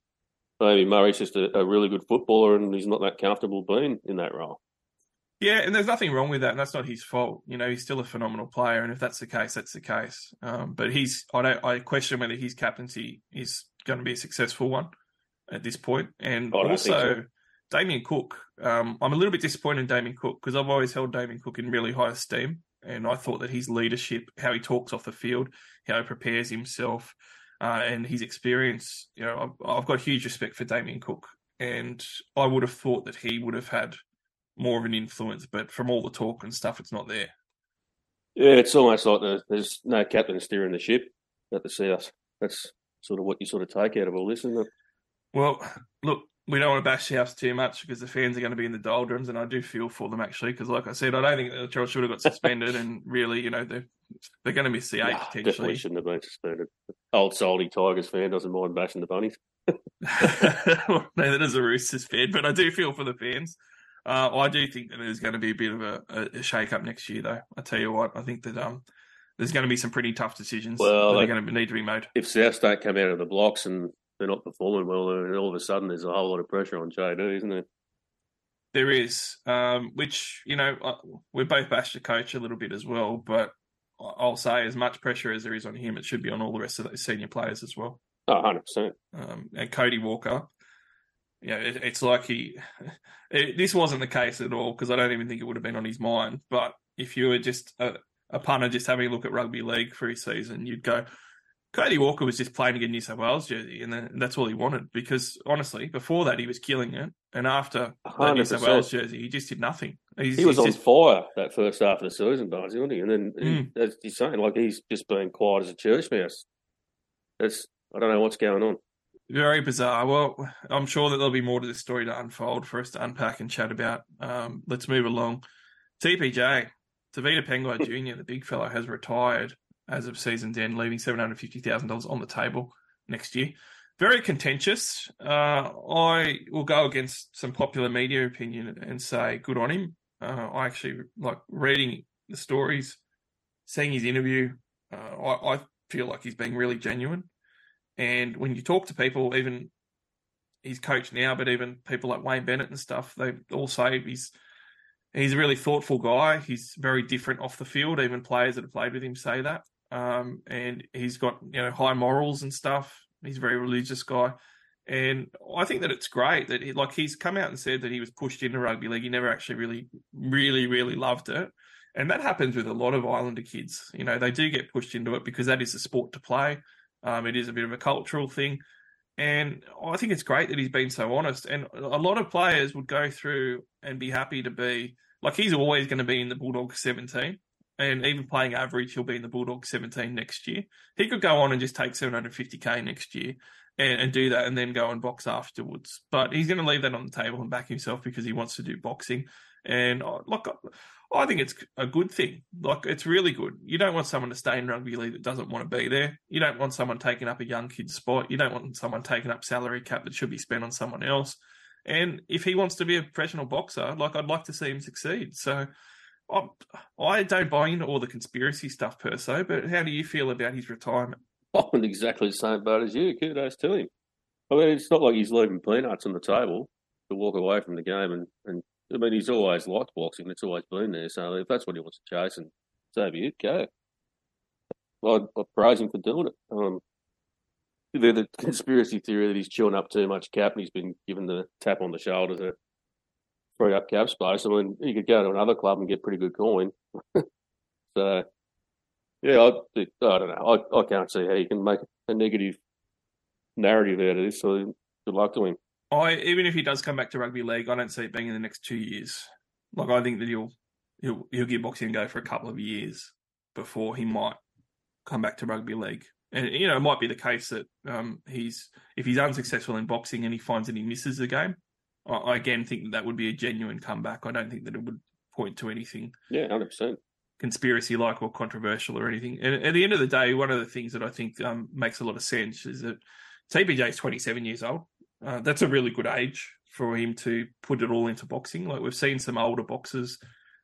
Maybe Murray's just a, a really good footballer and he's not that comfortable being in that role. Yeah, and there's nothing wrong with that, and that's not his fault. You know, he's still a phenomenal player, and if that's the case, that's the case. Um, but he's, I don't, I question whether his captaincy is going to be a successful one at this point. And I also, so. Damien Cook, um, I'm a little bit disappointed in Damien Cook because I've always held Damien Cook in really high esteem, and I thought that his leadership, how he talks off the field, how he prepares himself, uh, and his experience, you know, I've, I've got huge respect for Damien Cook, and I would have thought that he would have had more of an influence, but from all the talk and stuff, it's not there. Yeah, it's almost like the, there's no captain steering the ship at the South. That's sort of what you sort of take out of all this, isn't it? Well, look, we don't want to bash the house too much because the fans are going to be in the doldrums, and I do feel for them actually because, like I said, I don't think Latrell should have got suspended, and really, you know, they're they're going to miss the eight Nah, potentially. definitely shouldn't have been suspended. Old salty Tigers fan doesn't mind bashing the bunnies. well, neither does a Roosters fan, but I do feel for the fans. Uh, I do think that there's going to be a bit of a, a, a shake up next year, though. I tell you what, I think that um, there's going to be some pretty tough decisions Well, that like- are going to need to be made. If South don't come out of the blocks and they're not performing well, and all of a sudden there's a whole lot of pressure on JD, isn't there? There is, um, which you know, uh, we both bashed the coach a little bit as well, but I'll say as much pressure as there is on him, it should be on all the rest of those senior players as well. Oh, 100%. Um, and Cody Walker, yeah, it, it's like he. It, this wasn't the case at all because I don't even think it would have been on his mind. But if you were just a, a punter, just having a look at rugby league for his season, you'd go, Cody Walker was just playing in New South Wales jersey, and that's all he wanted. Because honestly, before that, he was killing it, and after that New South Wales jersey, he just did nothing. He's, He was on just fire that first half of the season, Barnes, wasn't he? And then, Mm. he, as he's saying, like he's just been quiet as a church mouse. That's I don't know what's going on. Very bizarre. Well, I'm sure that there'll be more to this story to unfold for us to unpack and chat about. Um, let's move along. TPJ, Tevita Pangai Jr., the big fellow, has retired as of season's end, leaving $750,000 on the table next year. Very contentious. Uh, I will go against some popular media opinion and say good on him. Uh, I actually like reading the stories, seeing his interview. Uh, I, I feel like he's being really genuine. And when you talk to people, even he's coach now, but even people like Wayne Bennett and stuff, they all say he's he's a really thoughtful guy. He's very different off the field. Even players that have played with him say that. Um, and he's got you know high morals and stuff. He's a very religious guy, and I think that it's great that he, like he's come out and said that he was pushed into rugby league. He never actually really, really, really loved it. And that happens with a lot of Islander kids. You know, they do get pushed into it because that is a sport to play. Um, it is a bit of a cultural thing. And I think it's great that he's been so honest. And a lot of players would go through and be happy to be like he's always going to be in the Bulldog 17. And even playing average, he'll be in the Bulldogs 17 next year. He could go on and just take 750k next year and, and do that and then go and box afterwards. But he's going to leave that on the table and back himself because he wants to do boxing. And uh, look, I think it's a good thing. Like it's really good. You don't want someone to stay in rugby league that doesn't want to be there. You don't want someone taking up a young kid's spot. You don't want someone taking up salary cap that should be spent on someone else. And if he wants to be a professional boxer, like I'd like to see him succeed. So I, I don't buy into all the conspiracy stuff Perso, but how do you feel about his retirement? I'm in exactly the same boat as you. Kudos to him. I mean, it's not like he's leaving peanuts on the table to walk away from the game. And, and I mean, he's always liked boxing. It's always been there. So if that's what he wants to chase, and so be it, go. I, I praise him for doing it. Um, the, the conspiracy theory that he's chewing up too much cap and he's been given the tap on the shoulder to free up cap space. I mean, you could go to another club and get pretty good coin. so, yeah, I, I don't know. I, I can't see how you can make a negative narrative out of this. So good luck to him. I even if he does come back to rugby league, I don't see it being in the next two years. Like I think that he'll he'll he'll give boxing a go for a couple of years before he might come back to rugby league. And you know, it might be the case that um, he's if he's unsuccessful in boxing and he finds that he misses the game. I, I again think that, that would be a genuine comeback. I don't think that it would point to anything Yeah, hundred percent. conspiracy like or controversial or anything. And at the end of the day, one of the things that I think um, makes a lot of sense is that TPJ is 27 years old. Uh, that's a really good age for him to put it all into boxing. Like we've seen some older boxers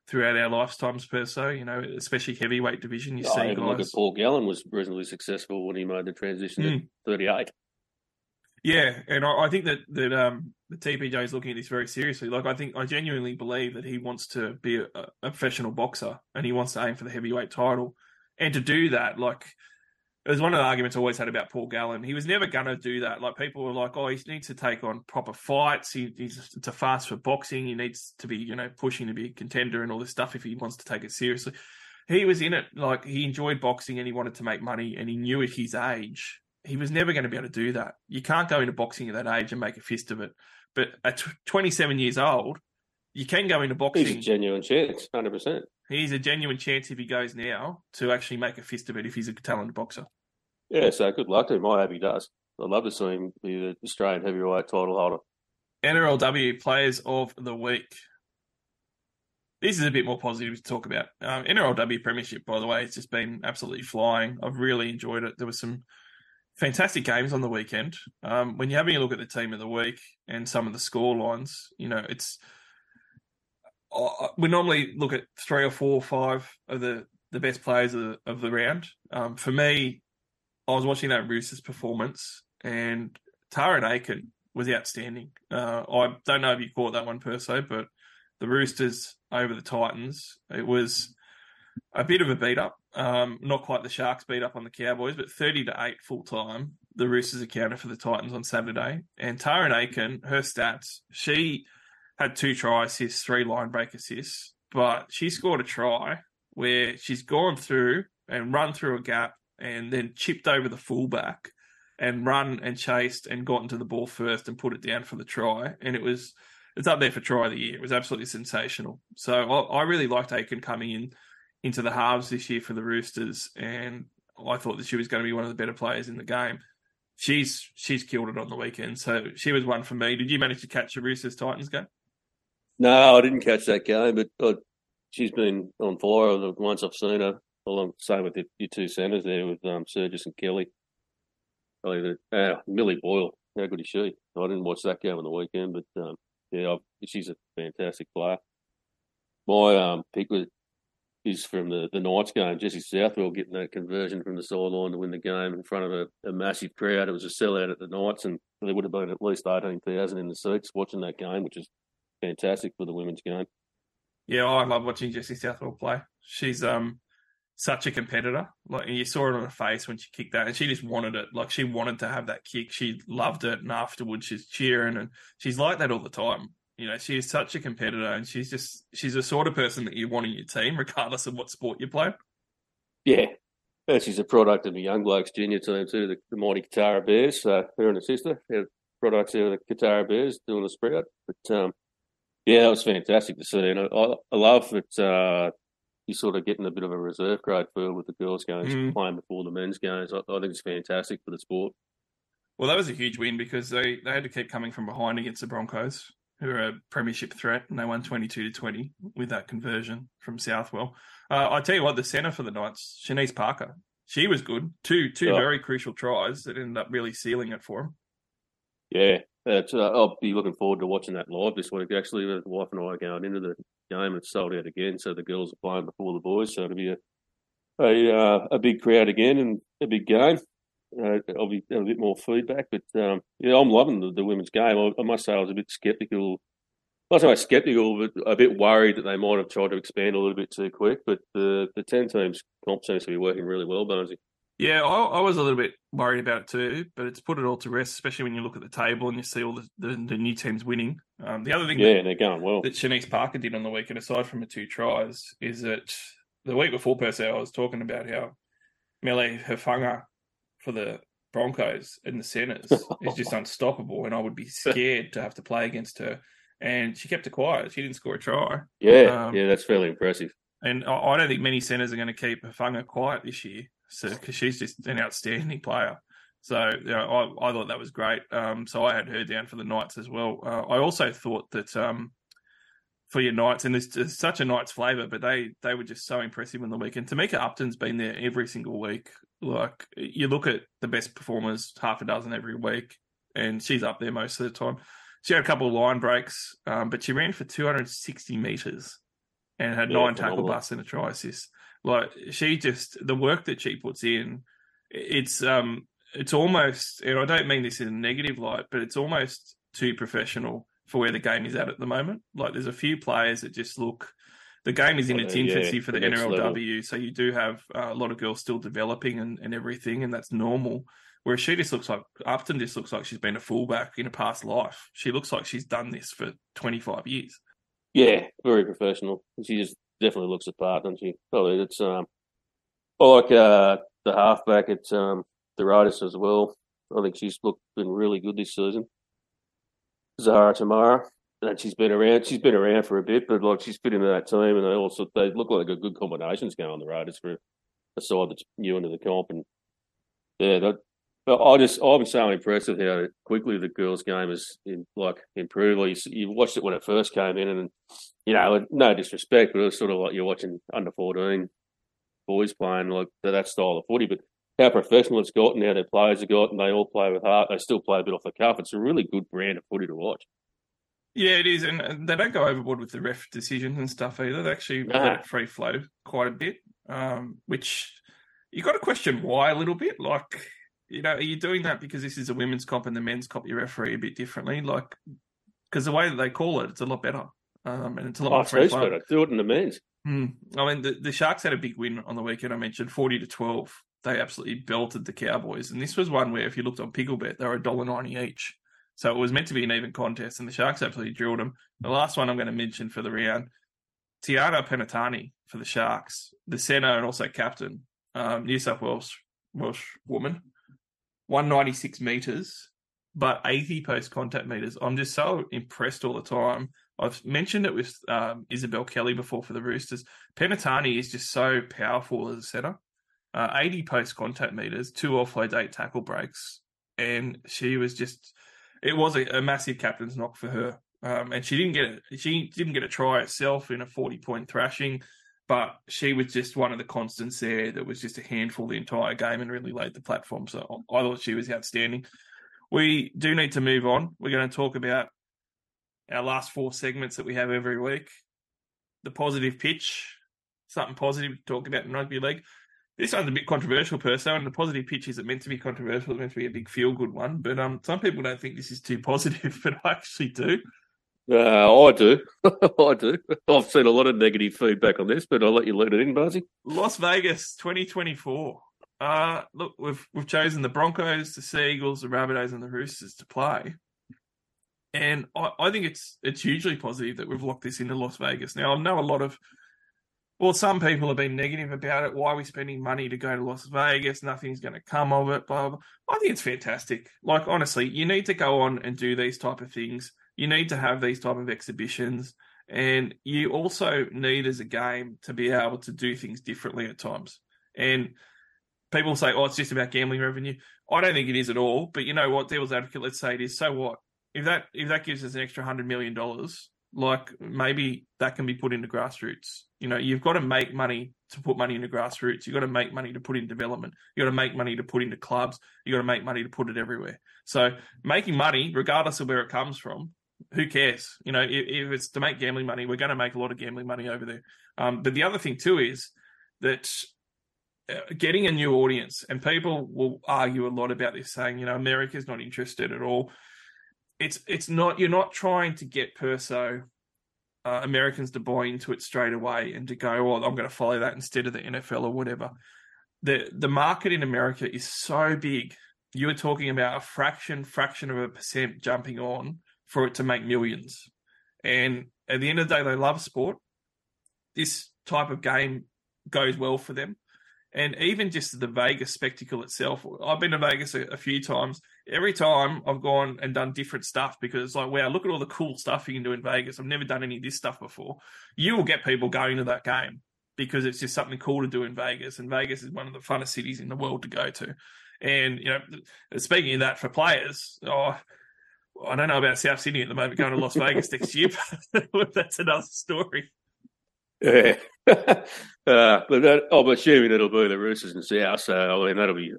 throughout our lifetimes per se, you know, especially heavyweight division. You Oh, see even look at Paul Gallen was reasonably successful when he made the transition Mm. at thirty eight. Yeah, and I, I think that that um, the TPJ is looking at this very seriously. Like, I think I genuinely believe that he wants to be a, a professional boxer and he wants to aim for the heavyweight title. And to do that, like, it was one of the arguments I always had about Paul Gallen. He was never going to do that. Like, people were like, "Oh, he needs to take on proper fights. He, he's too fast for boxing. He needs to be, you know, pushing to be a contender and all this stuff if he wants to take it seriously." He was in it like he enjoyed boxing and he wanted to make money and he knew at his age he was never going to be able to do that. You can't go into boxing at that age and make a fist of it. But at tw 27 years old, you can go into boxing. He's a genuine chance, hundred percent. He's a genuine chance if he goes now to actually make a fist of it if he's a talented boxer. Yeah, so good luck to him. I hope he does. I'd love to see him be the Australian heavyweight title holder. NRLW Players of the Week. This is a bit more positive to talk about. Um, NRLW Premiership, by the way, it's just been absolutely flying. I've really enjoyed it. There were some fantastic games on the weekend. Um, when you're having a look at the team of the week and some of the score lines, you know, it's uh, we normally look at three or four or five of the, the best players of the, of the round. Um, for me, I was watching that Roosters performance and Tarryn Aiken was outstanding. Uh, I don't know if you caught that one Perso, but the Roosters over the Titans, it was a bit of a beat up. Um, not quite the Sharks beat up on the Cowboys, but 30 to 8 full time. The Roosters accounted for the Titans on Saturday. And Tarryn Aiken, her stats, she had two try assists, three line break assists, but she scored a try where she's gone through and run through a gap and then chipped over the fullback and run and chased and got into the ball first and put it down for the try. And it was it's up there for try of the year. It was absolutely sensational. So I, I really liked Aiken coming in into the halves this year for the Roosters, and I thought that she was going to be one of the better players in the game. She's she's killed it on the weekend, so she was one for me. Did you manage to catch the Roosters Titans game? No, I didn't catch that game, but she's been on fire once I've seen her. Along same with the, your two centres there with um, Sergis and Kelly. Probably uh, Millie Boyle. How good is she? I didn't watch that game on the weekend, but um, yeah, I've, she's a fantastic player. My um, pick was is from the, the Knights game. Jesse Southwell getting that conversion from the sideline to win the game in front of a, a massive crowd. It was a sellout at the Knights, and there would have been at least eighteen thousand in the seats watching that game, which is fantastic for the women's game. Yeah, I love watching Jesse Southwell play. She's um such a competitor. Like you saw it on her face when she kicked that, and she just wanted it. Like she wanted to have that kick. She loved it, and afterwards she's cheering, and she's like that all the time. You know, she is such a competitor, and she's just she's the sort of person that you want in your team, regardless of what sport you play. Yeah. Yeah, she's a product of the Young Blokes junior team too, the, the mighty Kotara Bears. So her and her sister, they're products out of the Kotara Bears doing the sprout. But um, yeah, that was fantastic to see. And I, I I love that uh, you're sort of getting a bit of a reserve grade feel with the girls games Mm. playing before the men's games. I, I think it's fantastic for the sport. Well, that was a huge win because they, they had to keep coming from behind against the Broncos, who are a premiership threat, and they won 22 to 20 with that conversion from Southwell. Uh, I tell you what, the centre for the Knights, Shanice Parker, she was good. Two very crucial tries that ended up really sealing it for them. Yeah, uh, I'll be looking forward to watching that live this week. Actually, the wife and I are going into the game. It's sold out again, so the girls are playing before the boys. So it'll be a a, uh, a big crowd again and a big game. Uh, I'll be have a bit more feedback, but um, yeah, I'm loving the, the women's game. I, I must say, I was a bit sceptical. Not so much sceptical, but a bit worried that they might have tried to expand a little bit too quick. But the the ten teams comp seems to be working really well, Barnesy. Yeah, I, I was a little bit worried about it too, but it's put it all to rest, especially when you look at the table and you see all the, the, the new teams winning. Um, the other thing Yeah, and they're going well. that Shanice Parker did on the weekend, aside from the two tries, is that the week before Perso, I was talking about how Mele Hufanga for the Broncos in the centres is just unstoppable, and I would be scared to have to play against her. And she kept it quiet. She didn't score a try. Yeah, Um, yeah, that's fairly impressive. And I I don't think many centres are going to keep Hufanga quiet this year. So because she's just an outstanding player. So you know, I, I thought that was great. Um, so I had her down for the Knights as well. Uh, I also thought that um, for your Knights, and there's, there's such a Knights flavour, but they they were just so impressive on the weekend. Tamika Upton's been there every single week. Like you look at the best performers, half a dozen every week, and she's up there most of the time. She had a couple of line breaks, um, but she ran for 260 metres and had Yeah, nine tackle busts and a try assist. Like she just the work that she puts in, it's um it's almost and I don't mean this in a negative light, but it's almost too professional for where the game is at at the moment. Like there's a few players that just look the game is in Oh, its yeah, infancy for the the NRLW, so you do have uh, a lot of girls still developing and, and everything, and that's normal. Whereas she just looks like Upton just looks like she's been a fullback in a past life. She looks like she's done this for 25 years. Yeah, very professional. She just definitely looks the part, doesn't she? Oh, it's um, I like uh, the halfback at um, the Raiders as well. I think she's looked been really good this season. Zahara Temara, and she's been around. She's been around for a bit, but like she's fit into that team, and they also they look like a good combinations going on the Raiders for a side that's new into the comp, and yeah, that. But I just I'm so impressed with how quickly the girls' game has in, like improved. Like you, you watched it when it first came in, and you know, no disrespect, but it was sort of like you're watching under 14 boys playing like that style of footy. But how professional it's got and how their players have got, and they all play with heart. They still play a bit off the cuff. It's a really good brand of footy to watch. Yeah, it is, and they don't go overboard with the ref decisions and stuff either. They actually No. let it free flow quite a bit, um, which you got to question why a little bit. Like, you know, are you doing that because this is a women's comp and the men's comp you referee a bit differently? Like, because the way that they call it, it's a lot better, um, and it's a lot Oh, more free flow. Do it in the men's. Hmm. I mean, the, the Sharks had a big win on the weekend. I mentioned forty to twelve. They absolutely belted the Cowboys, and this was one where if you looked on Picklebet, they were a dollar ninety each. So it was meant to be an even contest, and the Sharks absolutely drilled them. The last one I'm going to mention for the round, Tiana Penitani for the Sharks, the centre and also captain, um, New South Wales Welsh woman, one ninety six meters, but eighty post contact meters. I'm just so impressed all the time. I've mentioned it with um, Isabelle Kelly before for the Roosters. Penitani is just so powerful as a centre. Uh, 80 post contact meters, two offload, eight tackle breaks. And she was just, it was a, a massive captain's knock for her. Um, and she didn't get it. She didn't get a try herself in a 40 point thrashing, but she was just one of the constants there that was just a handful the entire game and really laid the platform. So I thought she was outstanding. We do need to move on. We're going to talk about our last four segments that we have every week. The positive pitch, something positive to talk about in rugby league. This one's a bit controversial per se, and the positive pitch isn't meant to be controversial, it's meant to be a big feel good one. But um some people don't think this is too positive, but I actually do. Uh, I do. I do. I've seen a lot of negative feedback on this, but I'll let you lead it in, Buzzy. Las Vegas 2024. Uh look, we've we've chosen the Broncos, the Sea Eagles, the Rabbitohs, and the Roosters to play. And I, I think it's it's hugely positive that we've locked this into Las Vegas. Now I know a lot of well, some people have been negative about it. Why are we spending money to go to Las Vegas? Nothing's going to come of it. Blah, blah. I think it's fantastic. Like honestly, you need to go on and do these type of things. You need to have these type of exhibitions, and you also need as a game to be able to do things differently at times. And people say, "Oh, it's just about gambling revenue." I don't think it is at all. But you know what, devil's advocate, let's say it is. So what? If that if that gives us an extra hundred million dollars, like maybe that can be put into grassroots. You know, you've got to make money to put money into grassroots. You've got to make money to put in development. You've got to make money to put into clubs. You've got to make money to put it everywhere. So making money, regardless of where it comes from, who cares? You know, if, if it's to make gambling money, we're going to make a lot of gambling money over there. Um, but the other thing too is that uh, getting a new audience, and people will argue a lot about this, saying, you know, America's not interested at all. It's it's not. You're not trying to get perso uh, Americans to buy into it straight away and to go, oh, I'm going to follow that instead of the NFL or whatever. The the market in America is so big. You were talking about a fraction, fraction of a percent jumping on for it to make millions. And at the end of the day, they love sport. This type of game goes well for them. And even just the Vegas spectacle itself, I've been to Vegas a, a few times. Every time I've gone and done different stuff because it's like, wow, look at all the cool stuff you can do in Vegas. I've never done any of this stuff before. You will get people going to that game. because it's just something cool to do in Vegas, and Vegas is one of the funnest cities in the world to go to. And you know, speaking of that for players, oh, I don't know about South Sydney at the moment going to Las Vegas next year, but that's another story. Yeah, uh, but that, I'm assuming it'll be the Roosters and South, so I mean that'll be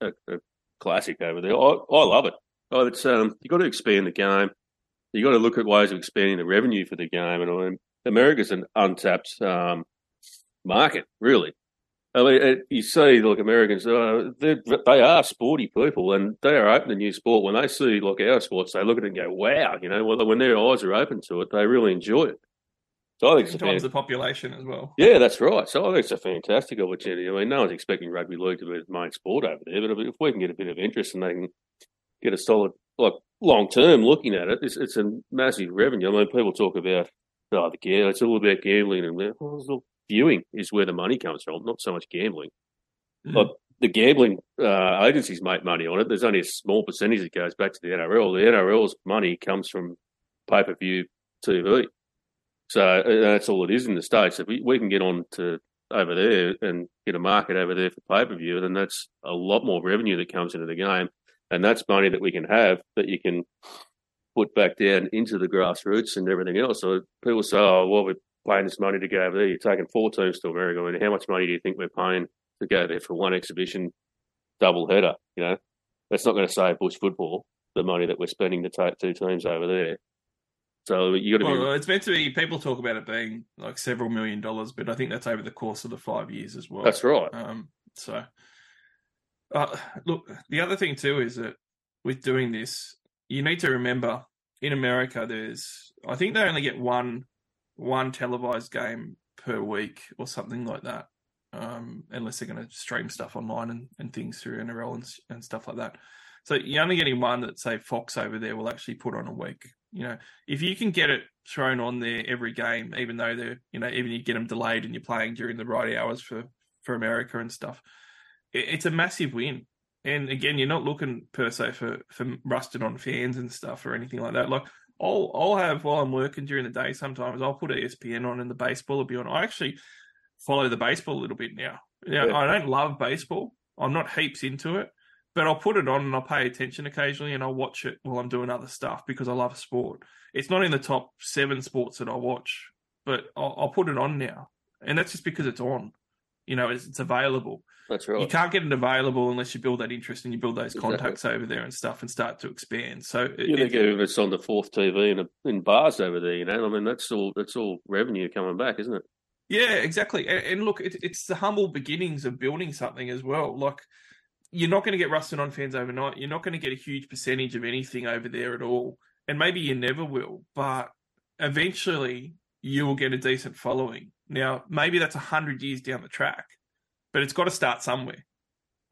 a, a, a classic over there. I, I love it. Oh, it's um, you got to expand the game. You got to look at ways of expanding the revenue for the game, and I mean, America's an untapped um, market, really. I mean, it, you see, like Americans, uh, they are sporty people, and they are open to new sport. When they see like our sports, they look at it and go, "Wow!" You know, when their eyes are open to it, they really enjoy it. So I think it's times the population as well. Yeah, that's right. So I think it's a fantastic opportunity. I mean, no one's expecting rugby league to be the main sport over there, but if we can get a bit of interest and they can get a solid, like long term looking at it, it's, it's a massive revenue. I mean, people talk about oh, the gear, it's all about gambling and well, viewing is where the money comes from, not so much gambling. Mm-hmm. But the gambling uh, agencies make money on it. There's only a small percentage that goes back to the NRL. The NRL's money comes from pay per view TV. So uh, that's all it is in the states. If we, we can get on to over there and get a market over there for pay per view, then that's a lot more revenue that comes into the game, and that's money that we can have that you can put back down into the grassroots and everything else. So people say, "Oh, well, we're paying this money to go over there. You're taking four teams to America. I mean, how much money do you think we're paying to go there for one exhibition double header? You know, that's not going to save bush football the money that we're spending to take two teams over there. So you got to well, be. It's meant to be. People talk about it being like several million dollars, but I think that's over the course of the five years as well. That's right. Um, so, uh, look, the other thing too is that with doing this, you need to remember in America, there's I think they only get one one televised game per week or something like that, um, unless they're going to stream stuff online and, and things through NRL and, and stuff like that. So you're only getting one that say Fox over there will actually put on a week. You know, if you can get it thrown on there every game, even though they're, you know, even you get them delayed and you're playing during the right hours for for America and stuff, it, it's a massive win. And again, you're not looking per se for for rusted on fans and stuff or anything like that. Like I'll I'll have while I'm working during the day. Sometimes I'll put ESPN on and the baseball will be on. I actually follow the baseball a little bit now. Yeah, yeah. I don't love baseball. I'm not heaps into it, but I'll put it on and I'll pay attention occasionally and I'll watch it while I'm doing other stuff because I love sport. It's not in the top seven sports that I watch, but I'll, I'll put it on now, and that's just because it's on. You know, it's, it's, available. That's right. You can't get it available unless you build that interest and you build those exactly. contacts over there and stuff and start to expand. So you think if it's on the fourth TV in, a, in bars over there, you know, I mean, that's all that's all revenue coming back, isn't it? Yeah, exactly. And, and look, it, it's the humble beginnings of building something as well. Like you're not going to get rusted on fans overnight. You're not going to get a huge percentage of anything over there at all. And maybe you never will, but eventually you will get a decent following. Now, maybe that's 100 years down the track, but it's got to start somewhere.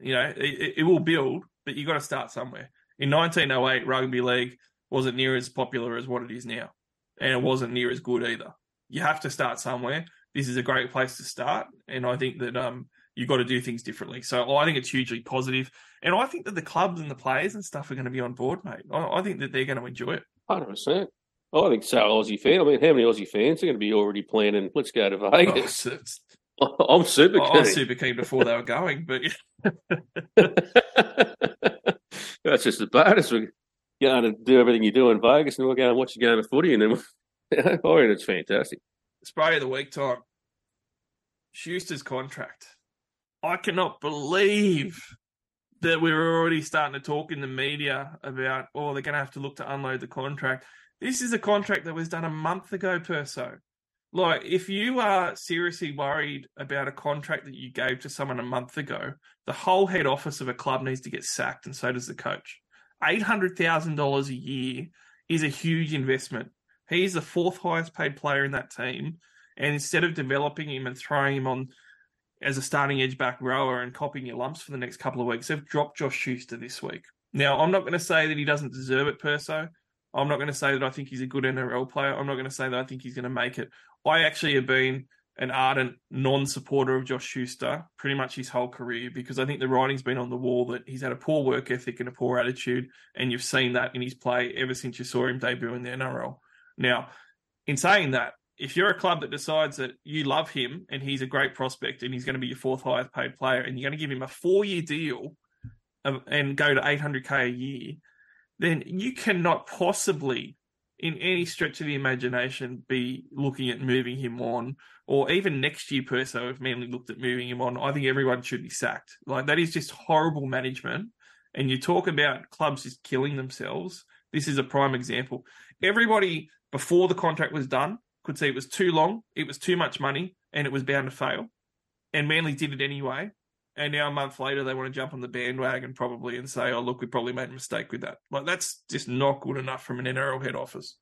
You know, it, it will build, but you've got to start somewhere. In 1908, rugby league wasn't near as popular as what it is now, and it wasn't near as good either. You have to start somewhere. This is a great place to start, and I think that um, you've got to do things differently. So I think it's hugely positive, and I think that the clubs and the players and stuff are going to be on board, mate. I, I think that they're going to enjoy it. Hundred percent. Oh, I think so. Aussie fan. I mean, how many Aussie fans are going to be already planning? Let's go to oh, Vegas. Oh, I'm super keen. I'm super keen before they were going, but that's just a bonus. We're going to do everything you do in Vegas, and we're going to watch a game of footy, and then I think oh, it's fantastic. Spray of the week time. Schuster's contract. I cannot believe that we are already starting to talk in the media about, oh, they're going to have to look to unload the contract. This is a contract that was done a month ago, Perso. Like, if you are seriously worried about a contract that you gave to someone a month ago, the whole head office of a club needs to get sacked, and so does the coach. $800,000 a year is a huge investment. He's the fourth highest paid player in that team. And instead of developing him and throwing him on as a starting edge back rower and copying your lumps for the next couple of weeks. They've dropped Josh Schuster this week. Now, I'm not going to say that he doesn't deserve it, Perso. I'm not going to say that I think he's a good NRL player. I'm not going to say that I think he's going to make it. I actually have been an ardent non-supporter of Josh Schuster pretty much his whole career because I think the writing's been on the wall that he's had a poor work ethic and a poor attitude, and you've seen that in his play ever since you saw him debut in the NRL. Now, in saying that, if you're a club that decides that you love him and he's a great prospect and he's going to be your fourth highest paid player and you're going to give him a four year deal and go to 800k a year, then you cannot possibly, in any stretch of the imagination, be looking at moving him on. Or even next year, Perso, if Manly looked at moving him on, I think everyone should be sacked. Like that is just horrible management. And you talk about clubs just killing themselves. This is a prime example. Everybody before the contract was done could see it was too long, it was too much money, and it was bound to fail. And Manly did it anyway. And now a month later, they want to jump on the bandwagon probably and say, "Oh, look, we probably made a mistake with that." Like that's just not good enough from an NRL head office.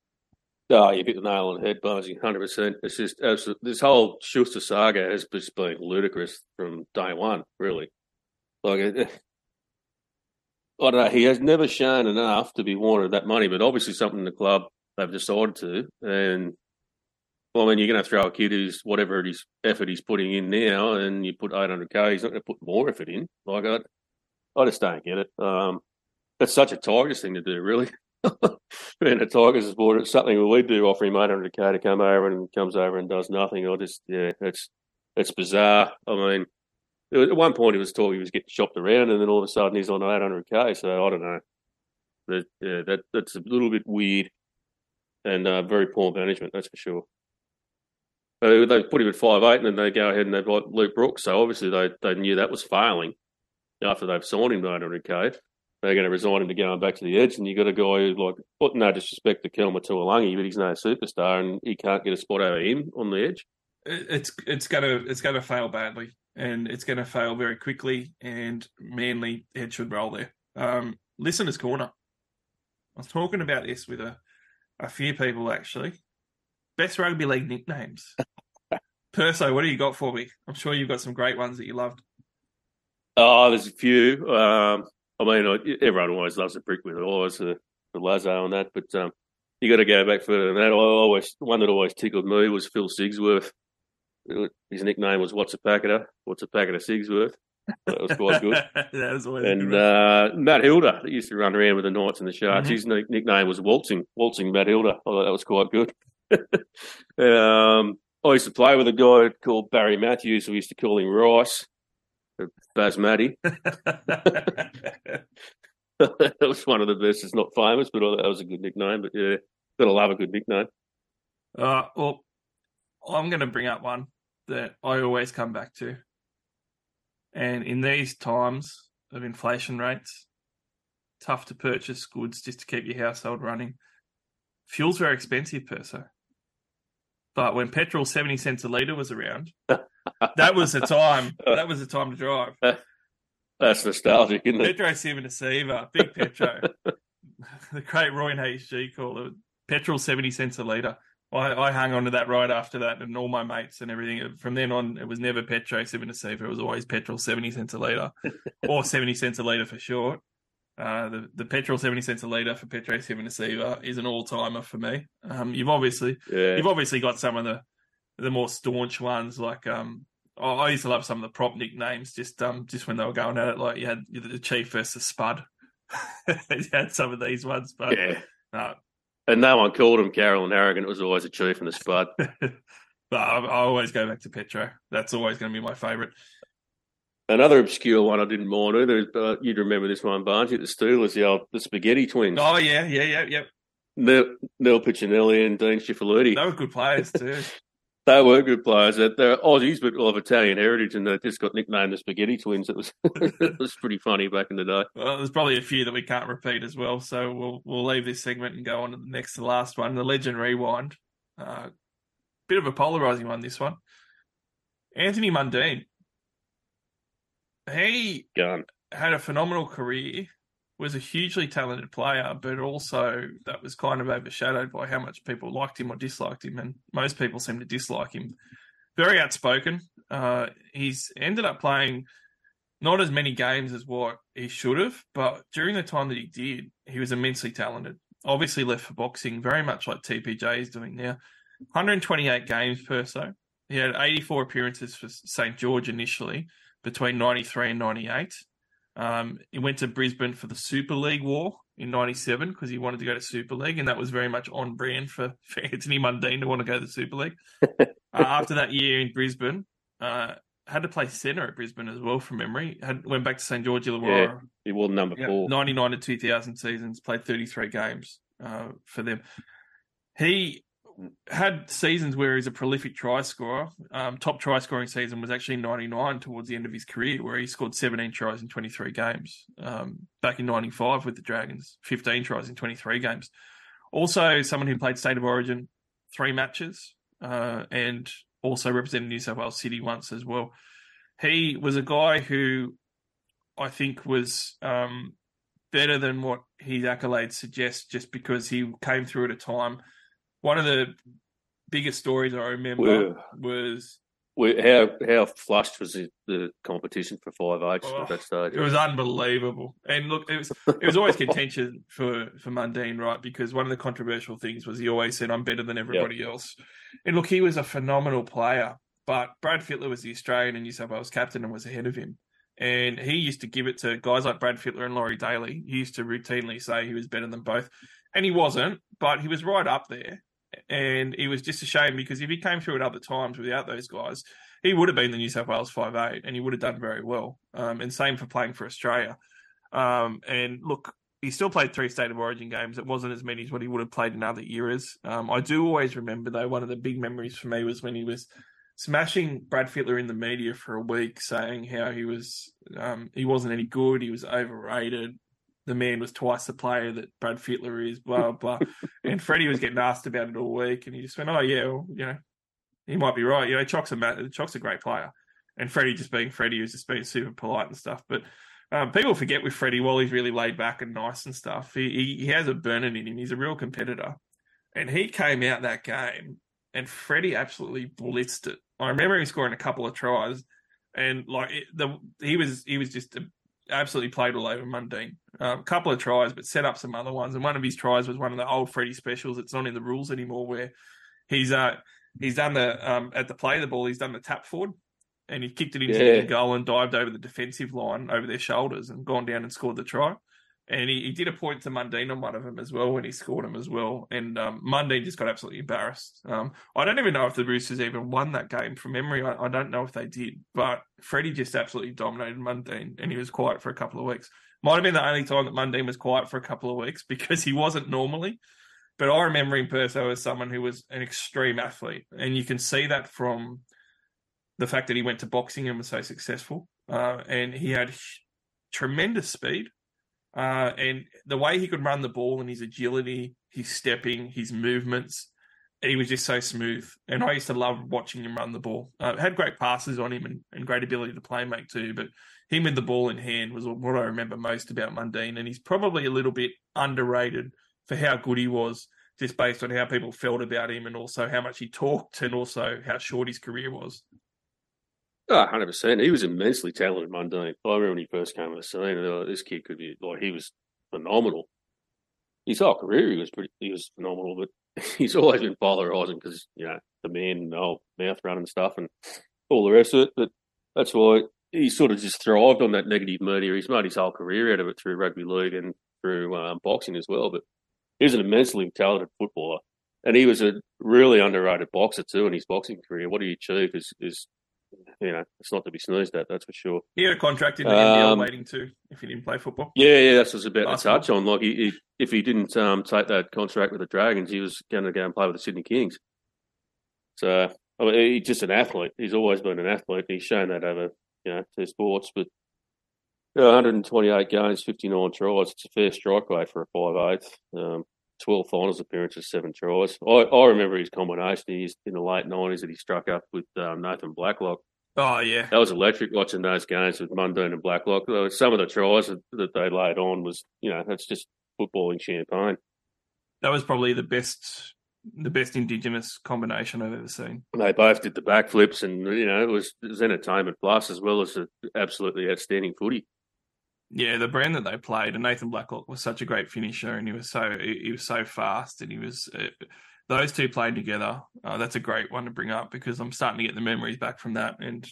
Oh, you hit the nail on the head, Barnesy, hundred percent. It's just this whole Schuster saga has just been ludicrous from day one, really. Like, I don't know. He has never shown enough to be wanted that money, but obviously something the club they've decided to. And well, I mean, you're going to throw a kid who's whatever it is effort he's putting in now, and you put 800k, he's not going to put more effort in. Like I, I just don't get it. Um, it's such a Tigers thing to do, really. Being a Tigers supporter, it's something we do offer him 800k to come over and comes over and does nothing. I just, yeah, it's it's bizarre. I mean, at one point he was talking he was getting shopped around, and then all of a sudden he's on 800k. So I don't know. But, yeah, that that's a little bit weird and uh, very poor management, that's for sure. Uh, they put him at five eight, and then they go ahead and they've got Luke Brooks. So obviously they, they knew that was failing after they've signed him to 800k. They're going to resign him to going back to the edge, and you got a guy who, like, well, no disrespect to Kelma Tuilagi, but he's no superstar, and he can't get a spot over him on the edge. It's it's gonna it's gonna fail badly, and it's gonna fail very quickly. And Manly head should roll there. Um, listeners' corner. I was talking about this with a a few people actually. Best rugby league nicknames. Perso, what do you got for me? I'm sure you've got some great ones that you loved. Oh, there's a few. Um, I mean, everyone always loves a brick with it, always a, a lazo on that. But um, you got to go back further than that. I always one that always tickled me was Phil Sigsworth. His nickname was "What's a Packeter?" What's a packet of Sigsworth? That was quite good. that was always and uh, Matt Hilder that used to run around with the Knights and the Sharks. Mhm. His nickname was Waltzing, Waltzing Matt Hilder. I thought that was quite good. Um, I used to play with a guy called Barry Matthews. We used to call him Rice, Basmati. that was one of the best. It's not famous, but that was a good nickname. But yeah, gotta love a good nickname. Uh, well, I'm going to bring up one that I always come back to. And in these times of inflation rates, tough to purchase goods just to keep your household running. Fuel's very expensive, Perso. But when petrol 70 cents a litre was around, that was the time. That was the time to drive. That's nostalgic, isn't it? Petro Civoniceva, big Petro. the great Roy and HG call it petrol 70 cents a litre. I, I hung on to that right after that, and all my mates and everything. From then on, it was never Petro Civoniceva. It was always petrol 70 cents a litre, or 70 cents a litre for short. Uh, the, the petrol 70 cents a litre for Petro Civoniceva is an all timer for me. Um, you've obviously Yeah. You've obviously got some of the the more staunch ones, like um, oh, I used to love some of the prop nicknames. Just um, just when they were going at it, like you had the Chief versus Spud. you had some of these ones, but Yeah. no. And no one called him Carroll and Harragon. It was always a chief and a spud. but I, I always go back to Petro. That's always going to be my favourite. Another obscure one I didn't mind either. Uh, you'd remember this one, Barnesy, the Steelers, the old the spaghetti twins. Oh yeah, yeah, yeah, yeah. Neil, Neil Piccinelli and Dean Schifilliti. They were good players too. They were good players. They're, they're Aussies, but of Italian heritage, and they just got nicknamed the Spaghetti Twins. It was it was pretty funny back in the day. Well, there's probably a few that we can't repeat as well. So we'll we'll leave this segment and go on to the next to the last one, the Legend Rewind. Uh, bit of a polarizing one, this one. Anthony Mundine. He Gun. had a phenomenal career, was a hugely talented player, but also that was kind of overshadowed by how much people liked him or disliked him, and most people seem to dislike him. Very outspoken. Uh, he's ended up playing not as many games as what he should have, but during the time that he did, he was immensely talented. Obviously left for boxing, very much like TPJ is doing now. 128 games Perso. He had 84 appearances for St George initially between 93 and 98. Um, he went to Brisbane for the Super League War in '97 because he wanted to go to Super League, and that was very much on brand for, for Anthony Mundine to want to go to the Super League. uh, after that year in Brisbane, uh, had to play centre at Brisbane as well from memory. Had went back to St George Illawarra. Yeah, he wore number Yeah, four. 99 to 2000 seasons, played 33 games uh, for them. He had seasons where he's a prolific try scorer. Um, top try scoring season was actually 99 towards the end of his career, where he scored 17 tries in 23 games. Um, back in 95 with the Dragons, 15 tries in 23 games. Also, someone who played State of Origin three matches uh, and also represented New South Wales City once as well. He was a guy who I think was um, better than what his accolades suggest, just because he came through at a time. One of the biggest stories I remember Well- was Where- How how flushed was the, the competition for five eights Oh, at that stage? it was unbelievable. And look, it was it was always contention for for Mundine, right? Because one of the controversial things was he always said, "I'm better than everybody else." And look, he was a phenomenal player, but Brad Fittler was the Australian and New South Wales captain and was ahead of him. And he used to give it to guys like Brad Fittler and Laurie Daley. He used to routinely say he was better than both, and he wasn't, but he was right up there. And it was just a shame because if he came through at other times without those guys, he would have been the New South Wales five eight, and he would have done very well. Um, and same for playing for Australia. Um, and look, he still played three state of origin games. It wasn't as many as what he would have played in other eras. Um, I do always remember though one of the big memories for me was when he was smashing Brad Fittler in the media for a week, saying how he was um, he wasn't any good, he was overrated. The man was twice the player that Brad Fittler is, blah blah. and Freddie was getting asked about it all week, and he just went, "Oh yeah, well, you know, he might be right. You know, Choc's a Choc's a great player." And Freddie just being Freddie was just being super polite and stuff. But um, people forget with Freddie, while he's really laid back and nice and stuff, he, he he has a burning in him. He's a real competitor, and he came out that game, and Freddie absolutely blitzed it. I remember him scoring a couple of tries, and like it, the he was he was just absolutely played all over Mundine. Um, a couple of tries, but set up some other ones. And one of his tries was one of the old Freddie specials. It's not in the rules anymore, where he's uh he's done the um at the play of the ball, he's done the tap forward and he kicked it into Yeah. the goal and dived over the defensive line over their shoulders and gone down and scored the try. And he, he did a point to Mundine on one of them as well when he scored him as well. And um, Mundine just got absolutely embarrassed. Um, I don't even know if the Roosters even won that game from memory. I, I don't know if they did, but Freddie just absolutely dominated Mundine and he was quiet for a couple of weeks. Might have been the only time that Mundine was quiet for a couple of weeks because he wasn't normally. But I remember him Perso as someone who was an extreme athlete. And you can see that from the fact that he went to boxing and was so successful. Uh, and he had tremendous speed. Uh, and the way he could run the ball and his agility, his stepping, his movements, he was just so smooth. And I used to love watching him run the ball. Uh, had great passes on him and, and great ability to play make too. But him with the ball in hand was what I remember most about Mundine. And he's probably a little bit underrated for how good he was, just based on how people felt about him and also how much he talked and also how short his career was. Oh, 100%. He was immensely talented, Mundine. I remember when he first came on the scene, this kid could be, like, he was phenomenal. His whole career, he was pretty, he was phenomenal, but he's always been polarising because, you know, the man, and the mouth run and stuff and all the rest of it. But that's why he sort of just thrived on that negative media. He's made his whole career out of it through rugby league and through um, boxing as well. But he was an immensely talented footballer. And he was a really underrated boxer too in his boxing career. What he achieved is, is you know, it's not to be sneezed at, that's for sure. He had a contract in the NBL Um, waiting too if he didn't play football. Yeah, yeah, that's what I was about to touch on. Like, he, he, if he didn't um, take that contract with the Dragons, he was going to go and play with the Sydney Kings. So, I mean, he's just an athlete. He's always been an athlete. He's shown that over, you know, two sports. But yeah, 128 games, 59 tries. It's a fair strike rate for a five eighth. Um, 12 finals appearances, seven tries. I, I remember his combination. He's in the late 90s that he struck up with um, Nathan Blacklock. Oh yeah, That was electric watching those games with Mundine and Blacklock. Some of the tries that, they laid on was, you know, that's just footballing champagne. that was probably the best the best Indigenous combination I've ever seen. They both did the backflips, and you know, it was, it was entertainment plus as well as a absolutely outstanding footy. Yeah, the brand that they played, and Nathan Blacklock was such a great finisher, and he was so he, he was so fast, and he was uh, those two played together. Uh, that's a great one to bring up because I'm starting to get the memories back from that, and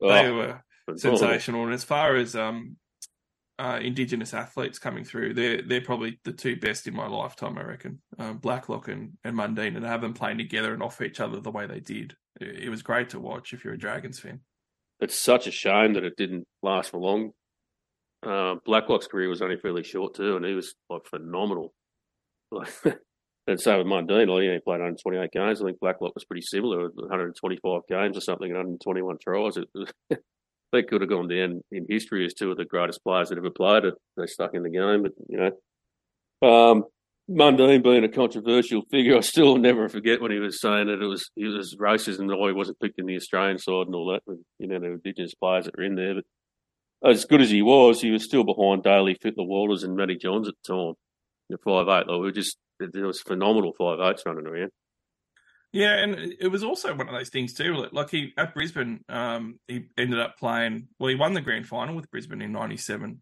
they Oh, were sensational. And as far as um, uh, Indigenous athletes coming through. They're they're probably the two best in my lifetime, I reckon. Um, Blacklock and, and Mundine, and to have them playing together and off each other the way they did, it, it was great to watch. If you're a Dragons fan, It's such a shame that it didn't last for long. Uh, Blacklock's career was only fairly short too, and he was like phenomenal. Like, and same with Mundine. He only played 128 games. I think Blacklock was pretty similar, 125 games or something, 121 tries. It, they could have gone down in history as two of the greatest players that ever played it. They stuck in the game, but you know, um, Mundine being a controversial figure, I still never forget when he was saying that it was it was racism that he wasn't picked in the Australian side and all that. With, you know, the Indigenous players that were in there, but as good as he was, he was still behind Daley, Fittler Walters, and Matty Johns at the time. The five eight, like we were just it, was phenomenal five eights running around. Yeah, and it was also one of those things too. Like he at Brisbane, um, he ended up playing. Well, he won the grand final with Brisbane in '97,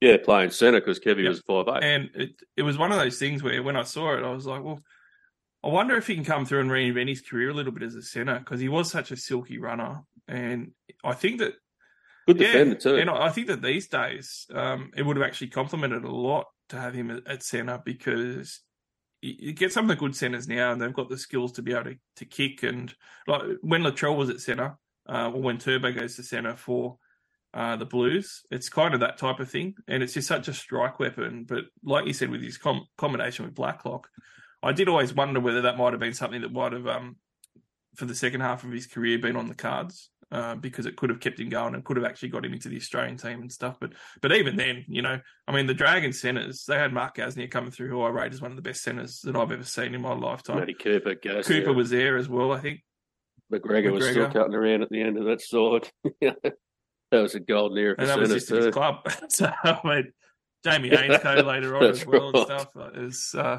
Yeah, playing centre because Kevy Yep. was five eight. and it it was one of those things where when I saw it, I was like, well, I wonder if he can come through and reinvent his career a little bit as a centre because he was such a silky runner, and I think that Good yeah, defender too. and I I think that these days um, it would have actually complemented a lot to have him at, at centre because you get some of the good centres now, and they've got the skills to be able to, to kick. And like when Latrell was at centre, uh, or when Turbo goes to centre for uh, the Blues, it's kind of that type of thing, and it's just such a strike weapon. But like you said, with his com- combination with Blacklock, I did always wonder whether that might have been something that might have, um, for the second half of his career, been on the cards. Uh, because it could have kept him going and could have actually got him into the Australian team and stuff. But but even then, you know, I mean, the Dragon centres, they had Mark Gasnier coming through, who I rate as one of the best centres that I've ever seen in my lifetime. Matty Cooper, Cooper was there as well, I think. McGregor, was still cutting around at the end of that sword. that was a golden era for And that was just his club. so, I mean, Jamie Ainscough later on as well and stuff. Was, uh,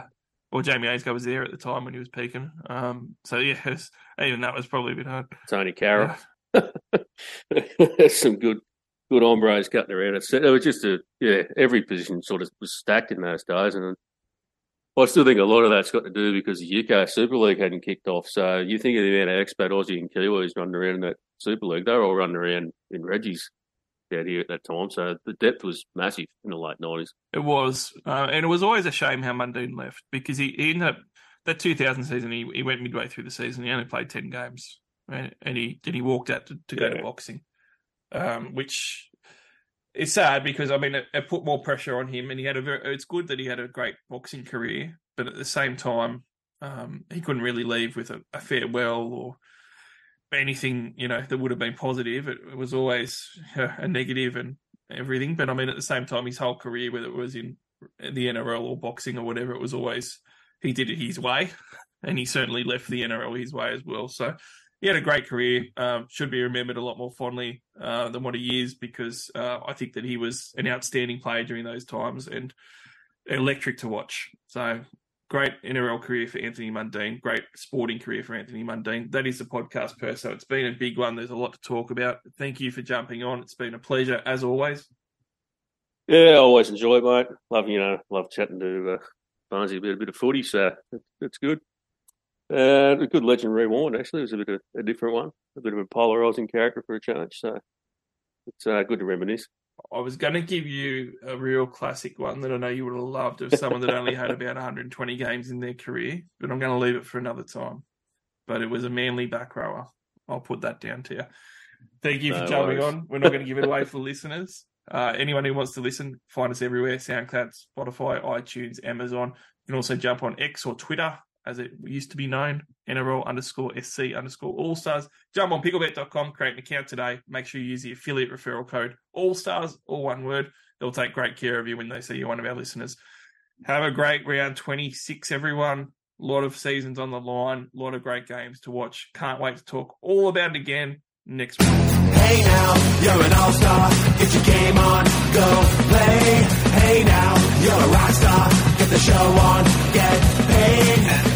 well, Jamie Ainscough was there at the time when he was peaking. Um, so, yeah, was, even that was probably a bit hard. Tony Carroll. There's some good good hombres cutting around. It was just a yeah, every position sort of was stacked in those days, and I still think a lot of that's got to do because the UK Super League hadn't kicked off. So you think of the amount of expat Aussie and Kiwis running around in that Super League, they were all running around in Reggie's out here at that time. So the depth was massive in the late nineties. It was, uh, and it was always a shame how Mundine left because he, he ended up that 2000 season. He, he went midway through the season. He only played 10 games, and, and he then he walked out to, to go to boxing, um, which is sad because I mean it, it put more pressure on him, and he had a very. It's good that he had a great boxing career, but at the same time, um, he couldn't really leave with a, a farewell or anything you know that would have been positive. It, it was always uh, a negative and everything. But I mean, at the same time, his whole career, whether it was in the NRL or boxing or whatever, it was always he did it his way, and he certainly left the NRL his way as well. So he had a great career. Um, should be remembered a lot more fondly uh, than what he is because uh, I think that he was an outstanding player during those times and electric to watch. So great NRL career for Anthony Mundine. Great sporting career for Anthony Mundine. That is the podcast per. So it's been a big one. There's a lot to talk about. Thank you for jumping on. It's been a pleasure as always. Yeah, I always enjoy it, mate. Love you know, love chatting to uh, about a bit of footy, so it's good. Uh, a good legend rewind actually. It was a bit of a different one, a bit of a polarising character for a change. So it's uh, good to reminisce. I was going to give you a real classic one that I know you would have loved of someone that only had about 120 games in their career, but I'm going to leave it for another time. But it was a manly back rower. I'll put that down to you. Thank you for No jumping worries. on. We're not going to give it away for listeners. Uh, anyone who wants to listen, find us everywhere SoundCloud, Spotify, iTunes, Amazon. You can also jump on X or Twitter, as it used to be known, NRL underscore SC underscore All Stars. Jump on picklebet.com, create an account today. Make sure you use the affiliate referral code All Stars, all one word. They'll take great care of you when they see you're one of our listeners. Have a great round 26, everyone. A lot of seasons on the line, a lot of great games to watch. Can't wait to talk all about it again next week. Hey now, you're an all-star. Get your game on, go play. Hey now, you're a rock star. Get the show on, get paid.